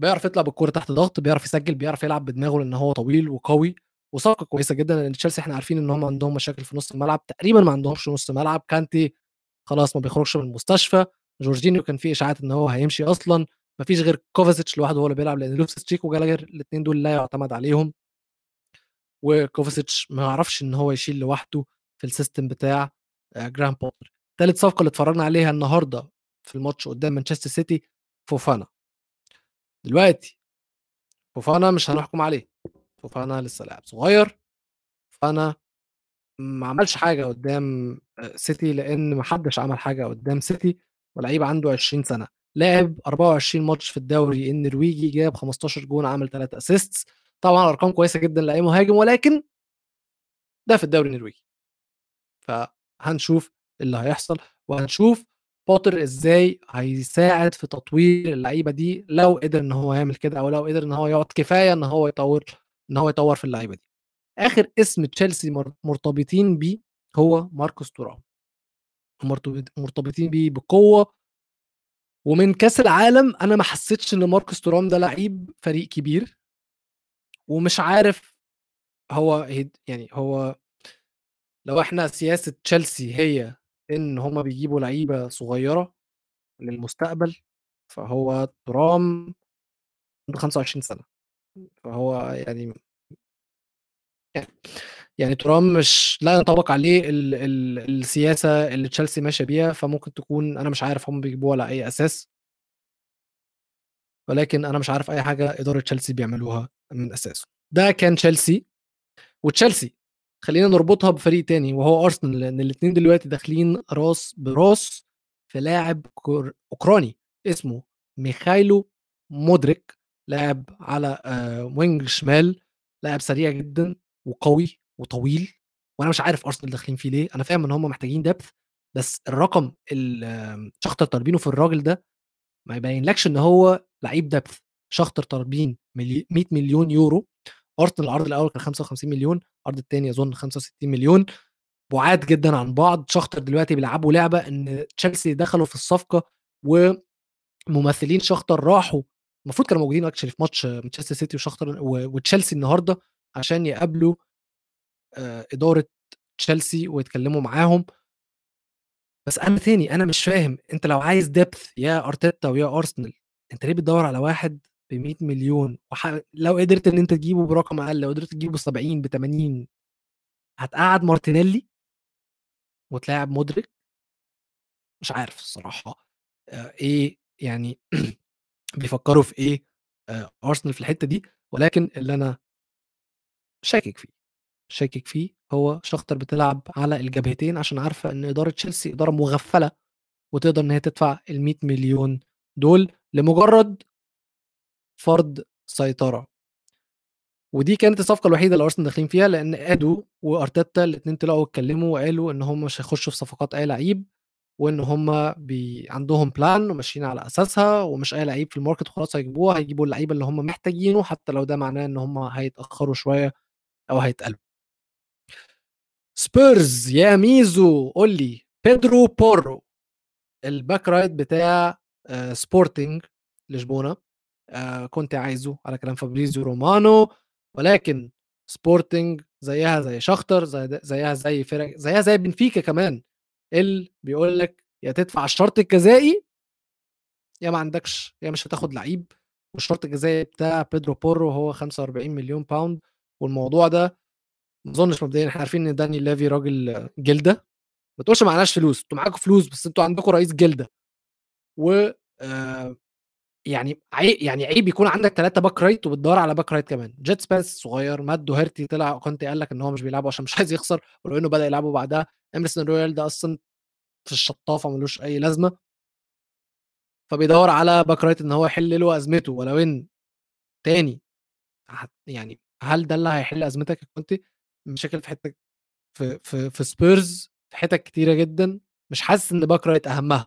بيعرف يطلع بالكورة تحت ضغط بيعرف يسجل بيعرف يلعب بدماغه لأن هو طويل وقوي وصفقة كويسة جدا لأن تشيلسي إحنا عارفين إن هم عندهم مشاكل في نص الملعب تقريبا ما عندهمش نص ملعب كانتي خلاص ما بيخرجش من المستشفى. جورجينيو كان في إشاعات إن هو هيمشي أصلا ما فيش غير كوفاسيتش لوحده هو اللي بيلعب لأن لوفس تشيك وجالاجر الاثنين دول لا يعتمد عليهم. وكوفاسيتش ما يعرفش إن هو يشيل لوحده في ال system بتاع آه، جرام بوتر. ثالث صفقة اللي اتفرجنا عليها النهارده في الماتش قدام مانشستر سيتي فوفانا. دلوقتي فوفانا مش هنحكم عليه. فوفانا لسه لاعب صغير. فوفانا ما عملش حاجة قدام سيتي لأن ما حدش عمل حاجة قدام سيتي. ولعيب عنده 20 سنة لعب 24 ماتش في الدوري النرويجي جاب 15 جون عمل 3 assists طبعا أرقام كويسة جدا لأي مهاجم ولكن ده في الدوري النرويجي. فهنشوف اللي هيحصل وهنشوف بوتر إزاي هيساعد في تطوير اللعيبة دي لو قدر إن هو يعمل كده أو لو قدر إن هو يقعد كفاية إن هو يطور إن هو يطور في اللعيبة دي. آخر اسم تشيلسي مرتبطين بيه هو ماركوس تورام. مرتبطين بيه بقوة ومن كأس العالم أنا ما حسيتش إن ماركوس تورام ده لعيب فريق كبير ومش عارف هو يعني هو لو إحنا سياسة تشيلسي هي إن هم بيجيبوا لعيبة صغيرة للمستقبل فهو ترام عنده 25 سنة فهو يعني يعني ترام مش لا ينطبق عليه ال ال السياسة اللي تشيلسي ماشية بيها فممكن تكون أنا مش عارف هم بيجيبوها على أي أساس. ولكن أنا مش عارف أي حاجة إدارة تشيلسي بيعملوها من أساسه. ده كان تشيلسي. وتشيلسي خلينا نربطها بفريق تاني وهو أرسنال لأن الاثنين دلوقتي داخلين راس براس في لاعب أوكراني اسمه ميخايلو مودريك لاعب على wing شمال لاعب سريع جدا وقوي. وطويل وأنا مش عارف ارسنال داخلين فيه ليه أنا فاهم إن هم محتاجين depth بس الرقم اللي شاختار طالبينه في الراجل ده ما يبينلكش إن هو لعيب depth شاختار طالبين 100 مليون يورو ارسنال العرض الأول كان 55 مليون العرض الثاني أظن 65 مليون بعاد جدا عن بعض. شخطر دلوقتي بيلعبوا لعبة إن تشيلسي دخلوا في الصفقة وممثلين شخطر راحوا. المفروض كانوا موجودين actually في ماتش مانشستر سيتي وشخطر وتشيلسي النهارده عشان يقابلوا إدارة تشيلسي ويتكلموا معاهم. بس أنا تاني أنا مش فاهم أنت لو عايز depth يا أرتيتا ويا أرسنال أنت ليه بتدور على واحد ب 100 مليون؟ وح... لو قدرت إن أنت تجيبه برقم أقل لو قدرت تجيبه ب 70 ب 80 هتقعد مارتينيلي؟ وتلاعب مدرك مش عارف الصراحة. آه، إيه يعني بيفكروا في إيه آه، أرسنال في الحتة دي؟ ولكن اللي أنا شاكك فيه. شاكك فيه هو شختر بتلعب على الجبهتين عشان عارفة إن إدارة تشيلسي إدارة مغفلة وتقدر إن هي تدفع ال 100 مليون دول لمجرد فرض سيطرة. ودي كانت الصفقة الوحيدة اللي أرسنال داخلين فيها لأن إيدو وأرتيتا الاثنين طلعوا اتكلموا وقالوا إن هم مش هيخشوا في صفقات أي لعيب وإن هم بي عندهم plan وماشيين على أساسها ومش أي لعيب في ال market خلاص هيجيبوه هيجيبوا اللعيبة اللي هم محتاجينه حتى لو ده معناه إن هم هيتأخروا شوية أو هيتقلبوا. سبيرز يا ميزو قول لي. بيدرو بورو ال back right بتاع سبورتنج لشبونة. كنت عايزه على كلام فابريزيو رومانو. ولكن سبورتنج زيها زي شختر زي زيها زي فرق زيها زي بنفيكا كمان. اللي بيقول لك يا تدفع الشرط الجزائي يا ما عندكش يا مش هتاخد لعيب. والشرط الجزائي بتاع بيدرو بورو هو 45 مليون pound والموضوع ده ما أظنش مبدئيا إحنا عارفين إن دانيال ليفي راجل جلدة. ما تقولش معناش فلوس أنتوا معاكم فلوس بس أنتوا عندكم رئيس جلدة. و آه يعني عيب يعني عيب يكون عندك ثلاثة back right وبتدور على back right كمان. جيد سبنس صغير مات دوهرتي طلع كنت قال لك إن هو مش بيلعبه عشان مش عايز يخسر ولو انه بدأ يلعبه بعدها. إمرسون رويال ده أصلا في الشطافة ملوش أي لازمة. فبيدور على back right إن هو يحل له أزمته ولو إن تاني يعني هل ده اللي هيحل أزمتك يا كونتي؟ مشاكل في حتة في في في سبيرز في حتت كتيرة جدا مش حاسس إن back right أهمها.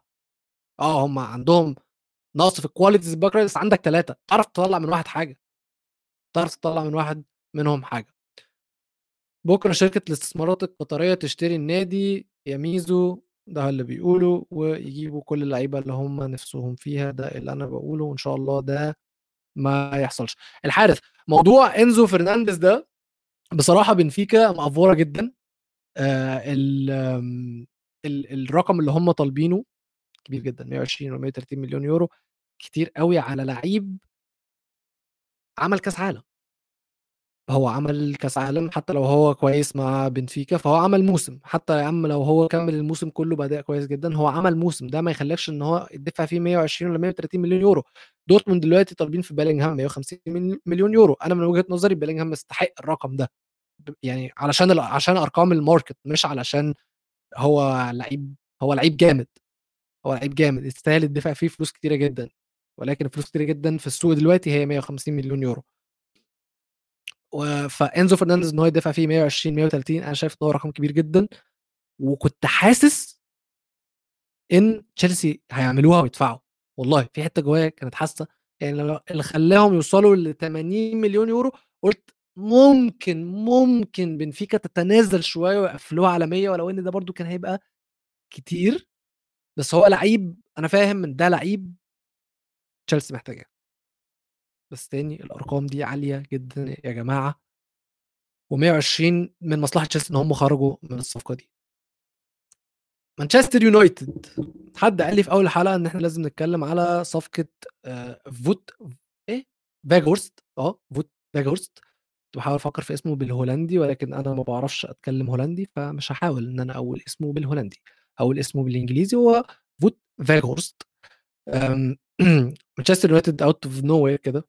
آه هم عندهم نقص في ال quality ك back right بس عندك ثلاثة تعرف تطلع من واحد حاجة. تعرف تطلع من واحد منهم حاجة. بكرة شركة الاستثمارات القطرية تشتري النادي يا ميزو ده اللي بيقولوا ويجيبوا كل اللعيبة اللي هم نفسهم فيها ده اللي أنا بقوله وإن شاء الله ده ما يحصلش. الحارس موضوع إنزو فرنانديز ده بصراحة بنفيكا مقفوره جدا. آه ال ال الرقم اللي هم طالبينه كبير جدا 120 و 130 مليون يورو كتير قوي على لعيب عمل كاس عالم. هو عمل كاس عالم حتى لو هو كويس مع بنفيكا فهو عمل موسم. حتى يا عم لو هو كمل الموسم كله بأداء كويس جدا هو عمل موسم. ده ما يخليكش إن هو يدفع فيه 120 ولا 130 مليون يورو. دورتموند دلوقتي طالبين في بيلينغهام 150 مليون يورو. أنا من وجهة نظري بيلينغهام يستحق الرقم ده. يعني علشان عشان أرقام ال market مش علشان هو لعيب هو لعيب جامد. هو لعيب جامد. يستاهل الدفع فيه فلوس كتيرة جدا. ولكن فلوس كتيرة جدا في السوق دلوقتي هي 150 مليون يورو. فإنزو فرنانديز إن هو يدفع فيه 120 130 أنا شايف إن هو رقم كبير جدا. وكنت حاسس إن تشيلسي هيعملوها ويدفعوا. والله في حتة جوايا كانت حاسة. يعني اللي خلاهم يوصلوا ل 80 مليون يورو قلت ممكن ممكن بنفيكا تتنازل شوية ويقفلوها على 100 ولو إن ده برده كان هيبقى كتير. بس هو لعيب أنا فاهم إن ده لعيب تشيلسي محتاجاه. بس تاني الأرقام دي عالية جدا يا جماعة. و120 من مصلحة تشيلسي إن هم خرجوا من الصفقة دي. مانشستر يونايتد. حد قال لي في أول حلقه إن إحنا لازم نتكلم على صفقة آه فوت إيه؟ فاجهورست آه فوت فاجهورست كنت بحاول أفكر في اسمه بالهولندي ولكن أنا ما بعرفش أتكلم هولندي فمش هحاول إن أنا أقول اسمه بالهولندي. أقول اسمه بالإنجليزي هو فوت فاجهورست مانشستر يونايتد out of nowhere كده.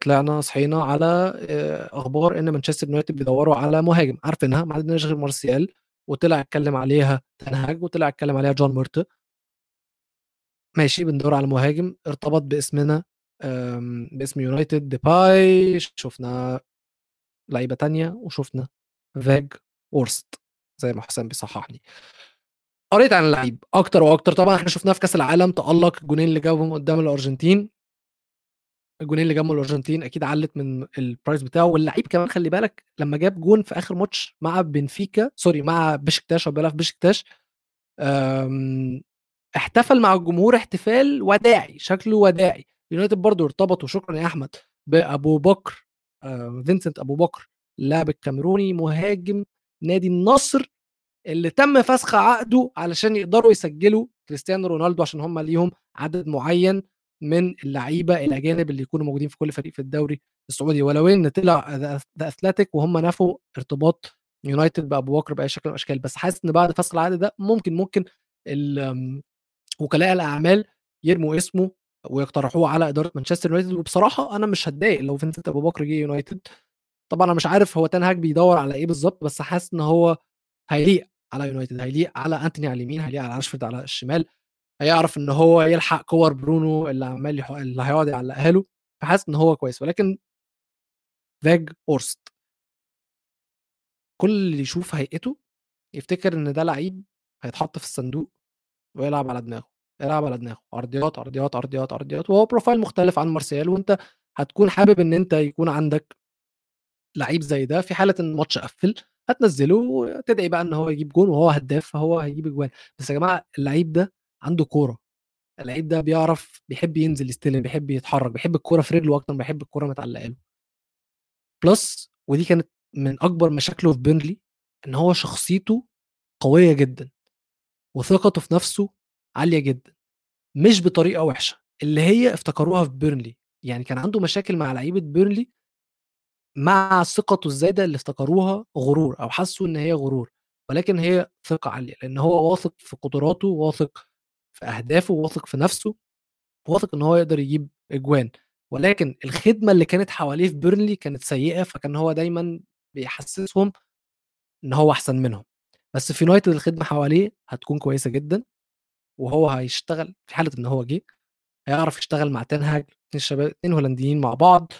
طلعنا صحينا على آه، أخبار إن مانشستر يونايتد بيدوروا على مهاجم. عارفينها؟ ما عندناش غير مارسيال وطلع اتكلم عليها تنهاج وطلع اتكلم عليها جون مورتو ماشي بندور على مهاجم. ارتبط باسمنا باسم يونايتد ديباي. شفنا لعيبة تانية وشفنا فاجهورست زي ما حسام بيصححني. قريت عن اللعيب أكتر وأكتر. طبعا إحنا شفناه في كأس العالم. تألق الجونين اللي جابهم قدام الأرجنتين. الجونين اللي جابهم الأرجنتين أكيد علت من ال price بتاعه واللعيب كمان خلي بالك لما جاب جون في آخر ماتش مع بنفيكا sorry مع بشكتاش أو بيلعب في بشكتاش احتفل مع الجمهور احتفال وداعي شكله وداعي. يونايتد برضه ارتبط وشكرا يا أحمد بأبو بكر فينسنت أبو بكر اللاعب الكاميروني مهاجم نادي النصر اللي تم فسخ عقده علشان يقدروا يسجلوا كريستيانو رونالدو عشان هم ليهم عدد معين. من اللعيبة الأجانب اللي يكونوا موجودين في كل فريق في الدوري السعودي ولو إن طلع ذا أثلتيك وهم نفوا ارتباط يونايتد بأبو بكر بأي شكل من الأشكال. بس حاسس إن بعد فصل العقد ده ممكن ممكن وكلاء الأعمال يرموا اسمه ويقترحوه على إدارة مانشستر يونايتد وبصراحة أنا مش هتضايق لو فينسنت أبو بكر جه يونايتد طبعا أنا مش عارف هو تنهاج بيدور على إيه بالظبط بس حاسس إن هو هيليق على يونايتد هيليق على انتوني على اليمين هيليق على راشفورد على الشمال. هيعرف إن هو يلحق كور برونو اللي عمال يحق... اللي هيقعد يعلقها له فحاسس إن هو كويس. ولكن فاجهورست. كل اللي يشوف هيئته يفتكر إن ده لعيب هيتحط في الصندوق ويلعب على دماغه يلعب على دماغه. عرضيات عرضيات عرضيات عرضيات وهو profile مختلف عن مارسيال وأنت هتكون حابب إن أنت يكون عندك لعيب زي ده في حالة إن الماتش قفل هتنزله وتدعي بقى إن هو يجيب جون وهو هداف فهو هيجيب أجوان. بس يا جماعة اللعيب ده عنده كورة اللعيب ده بيعرف بيحب ينزل يستلم بيحب يتحرك بيحب الكورة في رجله أكتر ما بيحب الكورة متعلقة له. plus ودي كانت من أكبر مشاكله في بيرنلي إن هو شخصيته قوية جدا وثقته في نفسه عالية جدا مش بطريقة وحشة. اللي هي افتكروها في بيرنلي يعني كان عنده مشاكل مع لعيبة بيرنلي مع ثقته الزايدة اللي افتكروها غرور أو حسوا إن هي غرور ولكن هي ثقة عالية لأن هو واثق في قدراته واثق في أهدافه واثق في نفسه واثق إن هو يقدر يجيب أجوان. ولكن الخدمة اللي كانت حواليه في بيرنلي كانت سيئة فكان هو دايما بيحسسهم إن هو أحسن منهم. بس في يونايتد الخدمة حواليه هتكون كويسة جدا وهو هيشتغل في حالة إن هو جه هيعرف يشتغل مع تنهاج اتنين شباب اتنين هولنديين مع بعض.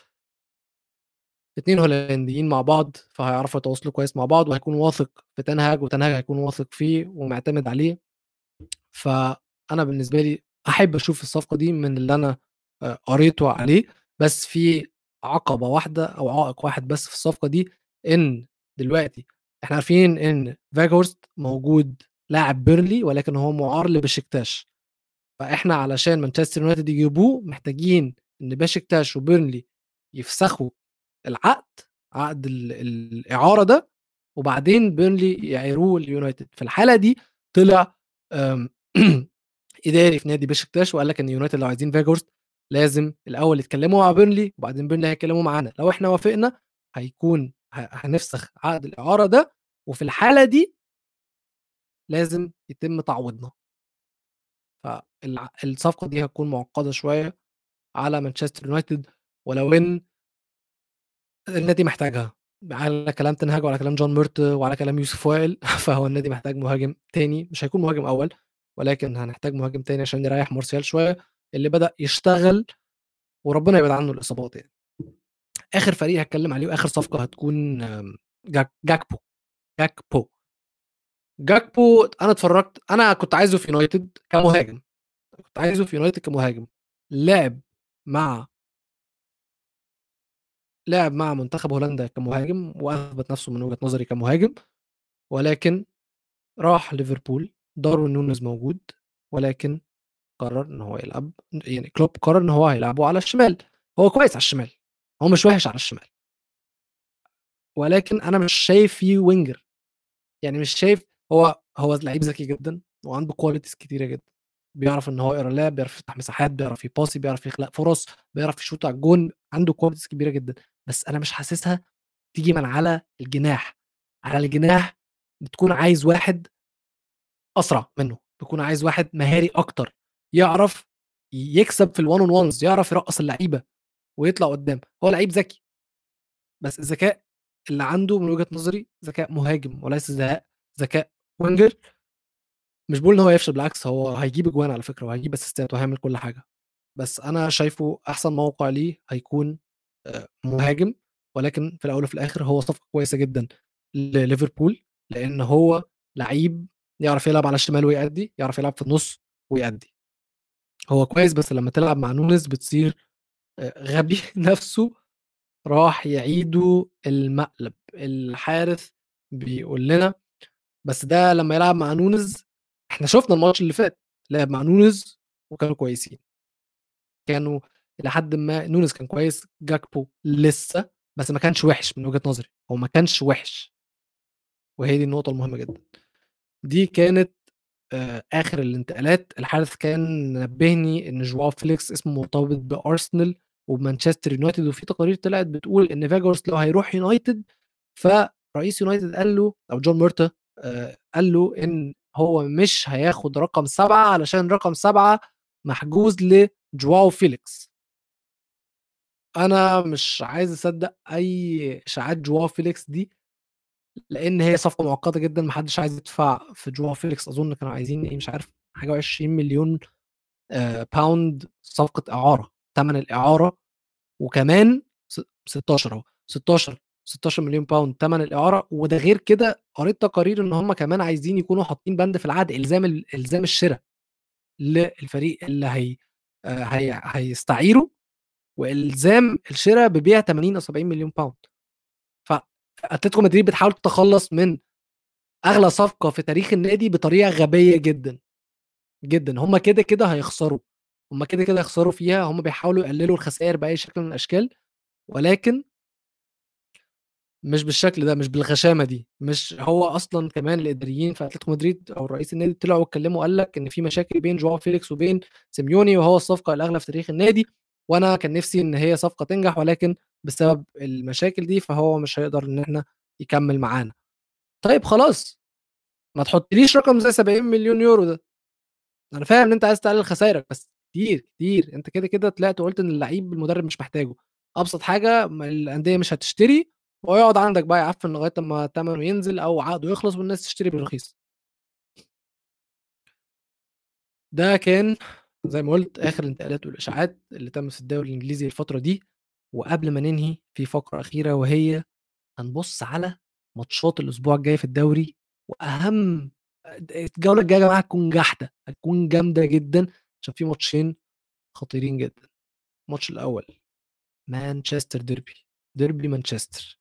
اتنين هولنديين مع بعض فهيعرفوا يتواصلوا كويس مع بعض وهيكون واثق في تنهاج وتنهاج هيكون واثق فيه ومعتمد عليه. فانا بالنسبة لي أحب أشوف الصفقة دي من اللي أنا قريته عليه بس في عقبة واحدة أو عائق واحد بس في الصفقة دي إن دلوقتي إحنا عارفين إن فاجورست موجود لاعب بيرنلي ولكن هو معار لبشكتاش فإحنا علشان مانشستر يونايتد يجيبوه محتاجين إن بشكتاش وبيرنلي يفسخوا العقد عقد الإعارة ده وبعدين بيرنلي يعيروه اليونايتد في الحالة دي طلع إداري في نادي بشكتاش وقال لك إن يونايتد لو عايزين فاجورست لازم الأول يتكلموا مع بيرنلي وبعدين بيرنلي هيتكلموا معانا. لو إحنا وافقنا هيكون هنفسخ عقد الإعارة ده وفي الحالة دي لازم يتم تعويضنا. فالصفقه دي هتكون معقدة شوية على مانشستر يونايتد ولو إن النادي محتاجها. على كلام تنهاج وعلى كلام جون ميرت وعلى كلام يوسف وائل فهو النادي محتاج مهاجم تاني مش هيكون مهاجم أول. ولكن هنحتاج مهاجم تاني عشان يريح مارسيال شوية اللي بدأ يشتغل وربنا يبعد عنه الإصابات يعني. آخر فريق هتكلم عليه وآخر صفقة هتكون جاك جاكبو. جاكبو. جاكبو أنا اتفرجت أنا كنت عايزه في يونايتد كمهاجم. كنت عايزه في يونايتد كمهاجم. لعب مع لعب مع منتخب هولندا كمهاجم وأثبت نفسه من وجهة نظري كمهاجم ولكن راح ليفربول. داروين نونز موجود ولكن قرر إن هو يلعب يعني كلوب قرر إن هو هيلعبه على الشمال. هو كويس على الشمال هو مش وحش على الشمال. ولكن أنا مش شايف فيه winger. يعني مش شايف هو هو لعيب ذكي جدا وعنده qualities كتيرة جدا. بيعرف إن هو يقرأ لعب بيعرف يفتح مساحات بيعرف يباصي بيعرف يخلق فرص بيعرف يشوط على الجون عنده qualities كبيرة جدا. بس أنا مش حاسسها تيجي من على الجناح. على الجناح بتكون عايز واحد أسرع منه بيكون عايز واحد مهاري أكتر يعرف يكسب في ال one on ones يعرف يرقص اللعيبة ويطلع قدام. هو لعيب ذكي. بس الذكاء اللي عنده من وجهة نظري ذكاء مهاجم وليس ذكاء ذكاء وينجر. مش بقول إن هو يفشل بالعكس هو هيجيب أجوان على فكرة وهيجيب أسيستات وهيعمل كل حاجة. بس أنا شايفه أحسن موقع ليه هيكون مهاجم ولكن في الأول وفي الآخر هو صفقة كويسة جدا لليفربول لأن هو لعيب يعرف يلعب على الشمال ويأدي يعرف يلعب في النص ويأدي. هو كويس بس لما تلعب مع نونز بتصير غبي نفسه راح يعيدوا المقلب. الحارس بيقول لنا بس ده لما يلعب مع نونز إحنا شفنا الماتش اللي فات لعب مع نونز وكانوا كويسين. كانوا إلى حد ما نونز كان كويس جاكبو لسه بس ما كانش وحش من وجهة نظري. هو ما كانش وحش. وهي دي النقطة المهمة جدا. دي كانت آخر الانتقالات. الحارس كان نبهني إن جواو فيليكس اسمه مرتبط بأرسنال وبمانشستر يونايتد وفي تقارير طلعت بتقول إن فيجورست لو هيروح يونايتد فرئيس يونايتد قال له أو جون ميرتا قال له إن هو مش هياخد رقم سبعة علشان رقم سبعة محجوز لجواو فيليكس. أنا مش عايز أصدق أي إشاعات جواو فيليكس دي. لأن هي صفقة معقده جدا محدش عايز يدفع في جواو فيليكس. أظن كانوا عايزين إيه مش عارف حاجة و20 مليون آه، pound صفقة إعارة ثمن الإعارة وكمان 16 أهو 16 16 مليون pound ثمن الإعارة. وده غير كده قريت تقارير إن هم كمان عايزين يكونوا حاطين بند في العقد إلزام إلزام الشراء للفريق اللي هي آه، هي هيستعيره وإلزام الشراء ببيع 80 أو 70 مليون pound فاتلتيكو مدريد بتحاول تتخلص من أغلى صفقة في تاريخ النادي بطريقة غبية جدا جدا. هم كده كده هيخسروا هم كده كده هيخسروا فيها هم بيحاولوا يقللوا الخسائر بأي شكل من الأشكال ولكن مش بالشكل ده مش بالغشامة دي. مش هو أصلا كمان الإداريين في أتلتيكو مدريد أو رئيس النادي طلعوا اتكلموا قال لك إن في مشاكل بين جواو فيليكس وبين سيميوني وهو الصفقة الأغلى في تاريخ النادي. وأنا كان نفسي إن هي صفقة تنجح ولكن بسبب المشاكل دي فهو مش هيقدر إن إحنا يكمل معانا. طيب خلاص ما تحطليش رقم زي 70 مليون يورو ده. أنا فاهم إن أنت عايز تقلل خسائرك بس كتير كتير. أنت كده كده طلعت وقلت إن اللعيب المدرب مش محتاجه. أبسط حاجة الأندية مش هتشتري ويقعد عندك بقى يعفن لغاية أما ثمنه ينزل أو عقده يخلص والناس تشتري بالرخيص. ده كان زي ما قلت آخر الانتقالات والإشاعات اللي تم في الدوري الإنجليزي الفترة دي وقبل ما ننهي في فقرة أخيرة وهي هنبص على ماتشات الأسبوع الجاي في الدوري وأهم الجولة الجاية يا جماعة هتكون جحده هتكون جامدة جدا عشان في ماتشين خطيرين جدا. الماتش الأول مانشستر ديربي ديربي مانشستر.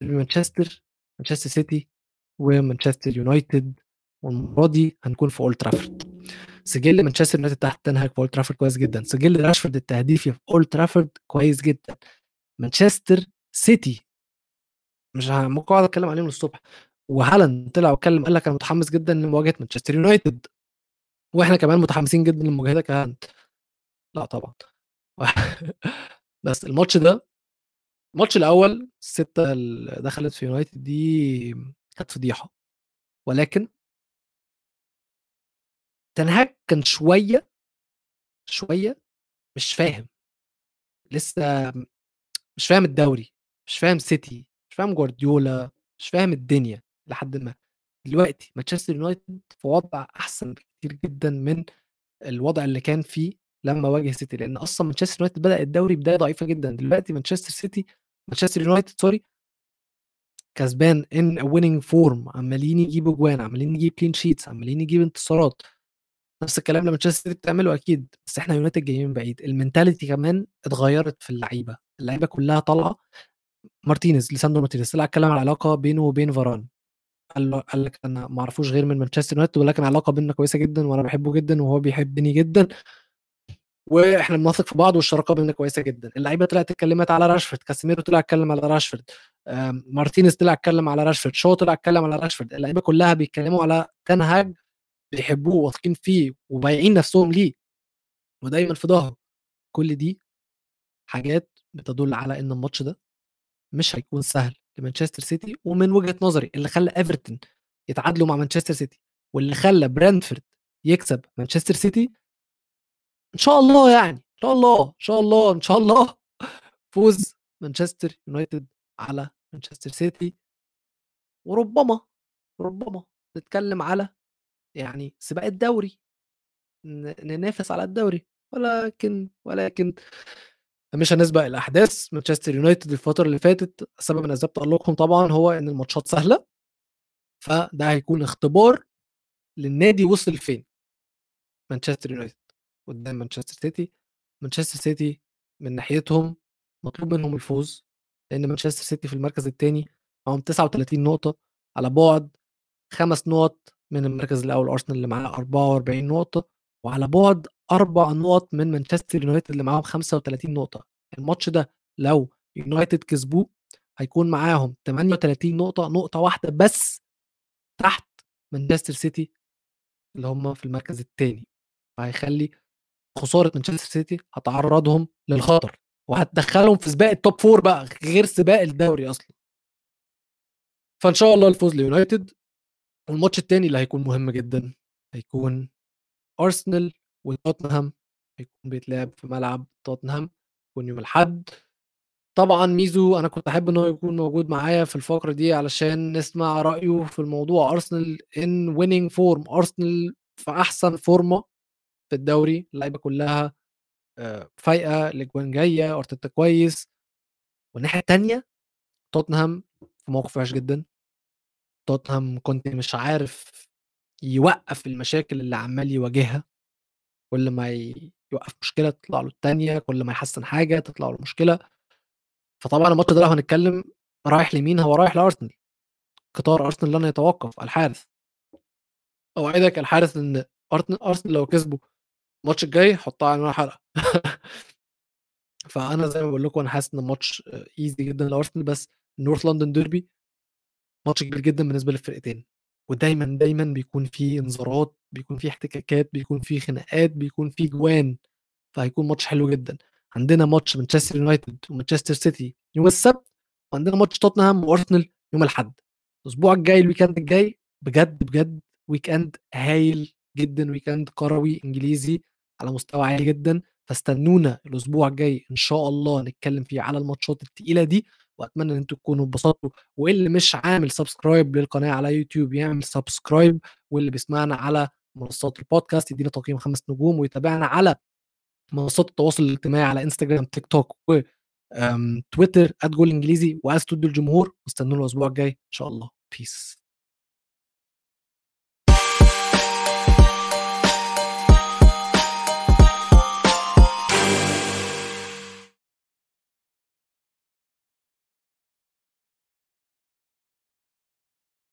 ديربي مانشستر مانشستر سيتي ومانشستر يونايتد. والمرة دي هنكون في أولد ترافورد. سجل مانشستر يونايتد تحت تنهاج في أولد ترافورد كويس جدا. سجل راشفورد التهديفي في أولد ترافورد كويس جدا. مانشستر سيتي مش ممكن أقعد أتكلم عليهم للصبح. وهالاند طلع واتكلم قال لك أنا متحمس جدا لمواجهة مانشستر يونايتد. وإحنا كمان متحمسين جدا لمواجهتك يا لا طبعا. بس الماتش ده الماتش الأول السته اللي دخلت في يونايتد دي كانت فضيحة. ولكن تنهاج كان شوية شوية مش فاهم. لسه مش فاهم الدوري مش فاهم سيتي مش فاهم جوارديولا مش فاهم الدنيا لحد ما. دلوقتي مانشستر يونايتد في وضع أحسن بكتير جدا من الوضع اللي كان فيه لما واجه سيتي لأن أصلا مانشستر يونايتد بدأ الدوري بداية ضعيفة جدا. دلوقتي مانشستر سيتي مانشستر يونايتد sorry كسبان in winning form عمالين يجيبوا اجوان عمالين يجيب clean sheets عمالين يجيب انتصارات. نفس الكلام مانشستر سيتي بتعمله أكيد بس إحنا يونايتد جايين بعيد. ال mentality كمان اتغيرت في اللعيبة. اللعيبة كلها طالعة. مارتينيز لساندرو مارتينيز طلع اتكلم على العلاقه بينه وبين فاران قال له قال لك أنا ما أعرفوش غير من مانشستر يونايتد ولكن علاقة بيننا كويسة جدا وأنا بحبه جدا وهو بيحبني جدا. وإحنا بنثق في بعض والشراكة بيننا كويسة جدا. اللعيبة طلعت اتكلمت على راشفورد كاسيميرو طلع اتكلم على راشفورد مارتينيز طلع اتكلم على راشفورد شو طلع اتكلم على راشفورد اللعيبة كلها بيتكلموا على تنهاج بيحبوه واثقين فيه وبايعين نفسهم ليه. ودايما في ظهره. كل دي حاجات بتدل على إن الماتش ده مش هيكون سهل لمانشستر سيتي ومن وجهة نظري اللي خلى إيفرتون يتعادلوا مع مانشستر سيتي واللي خلى برنتفورد يكسب مانشستر سيتي إن شاء الله يعني إن شاء الله إن شاء الله إن شاء الله فوز مانشستر يونايتد على مانشستر سيتي. وربما ربما نتكلم على يعني سباق الدوري ننافس على الدوري ولكن ولكن مش هنسبق الأحداث. مانشستر يونايتد الفترة اللي فاتت سبب من أسباب تألقهم طبعا هو إن الماتشات سهلة. فده هيكون اختبار للنادي وصل فين؟ مانشستر يونايتد قدام مانشستر سيتي. مانشستر سيتي من ناحيتهم مطلوب منهم الفوز لأن مانشستر سيتي في المركز الثاني معاهم 39 نقطة على بعد خمس نقط من المركز الأول أرسنال اللي معاه 44 نقطة وعلى بعد أربع نقط من مانشستر يونايتد اللي معاهم 35 نقطة. الماتش ده لو يونايتد كسبوه هيكون معاهم 38 نقطة نقطة واحدة بس تحت مانشستر سيتي اللي هم في المركز الثاني فهيخلي خسارة مانشستر سيتي هتعرضهم للخطر وهتدخلهم في سباق ال top four بقى غير سباق الدوري أصلا. فإن شاء الله الفوز ليونايتد. والماتش الثاني اللي هيكون مهم جدا هيكون ارسنال وتوتنهام هيكون بيتلعب في ملعب توتنهام يكون يوم الأحد. طبعا ميزو أنا كنت أحب إن هو يكون موجود معايا في الفقرة دي علشان نسمع رأيه في الموضوع. ارسنال in winning form ارسنال في أحسن فورمه في الدوري اللعيبة كلها آه، فايقة الأجوان جاية أرتيتا كويس. والناحية الثانية توتنهام في موقف وحش جدا. توتنهام كنت مش عارف يوقف المشاكل اللي عمال يواجهها. كل ما يوقف مشكلة تطلع له الثانية كل ما يحسن حاجة تطلع له مشكلة. فطبعا الماتش ده لو هنتكلم رايح لمين؟ هو رايح لأرسنال. قطار أرسنال لن يتوقف الحارس. أوعدك الحارس إن أرسنال لو كسبوا الماتش الجاي حطها على حلقه فأنا زي ما بقول لكم أنا حاسس إن الماتش easy جدا لأرسنال بس North London derby ماتش كبير جدا بالنسبة للفرقتين ودايما دايما بيكون في انذارات بيكون في احتكاكات بيكون في خناقات بيكون في جوان فهيكون ماتش حلو جدا. عندنا ماتش مانشستر يونايتد ومانشستر سيتي يوم السبت وعندنا ماتش توتنهام وأرسنال يوم الأحد. الأسبوع الجاي ال weekend الجاي بجد بجد weekend هايل جدا weekend كروي إنجليزي على مستوى عالي جدا. فاستنونا الأسبوع الجاي إن شاء الله نتكلم فيه على الماتشات التقيلة دي. وأتمنى إن أنتم تكونوا اتبسطتوا. واللي مش عامل subscribe للقناة على يوتيوب يعمل subscribe واللي بيسمعنا على منصات البودكاست يدينا تقييم خمس نجوم ويتابعنا على منصات التواصل الاجتماعي على انستجرام تيك توك و تويتر @جول إنجليزي واستوديو الجمهور. واستنونا الأسبوع الجاي. إن شاء الله. بيس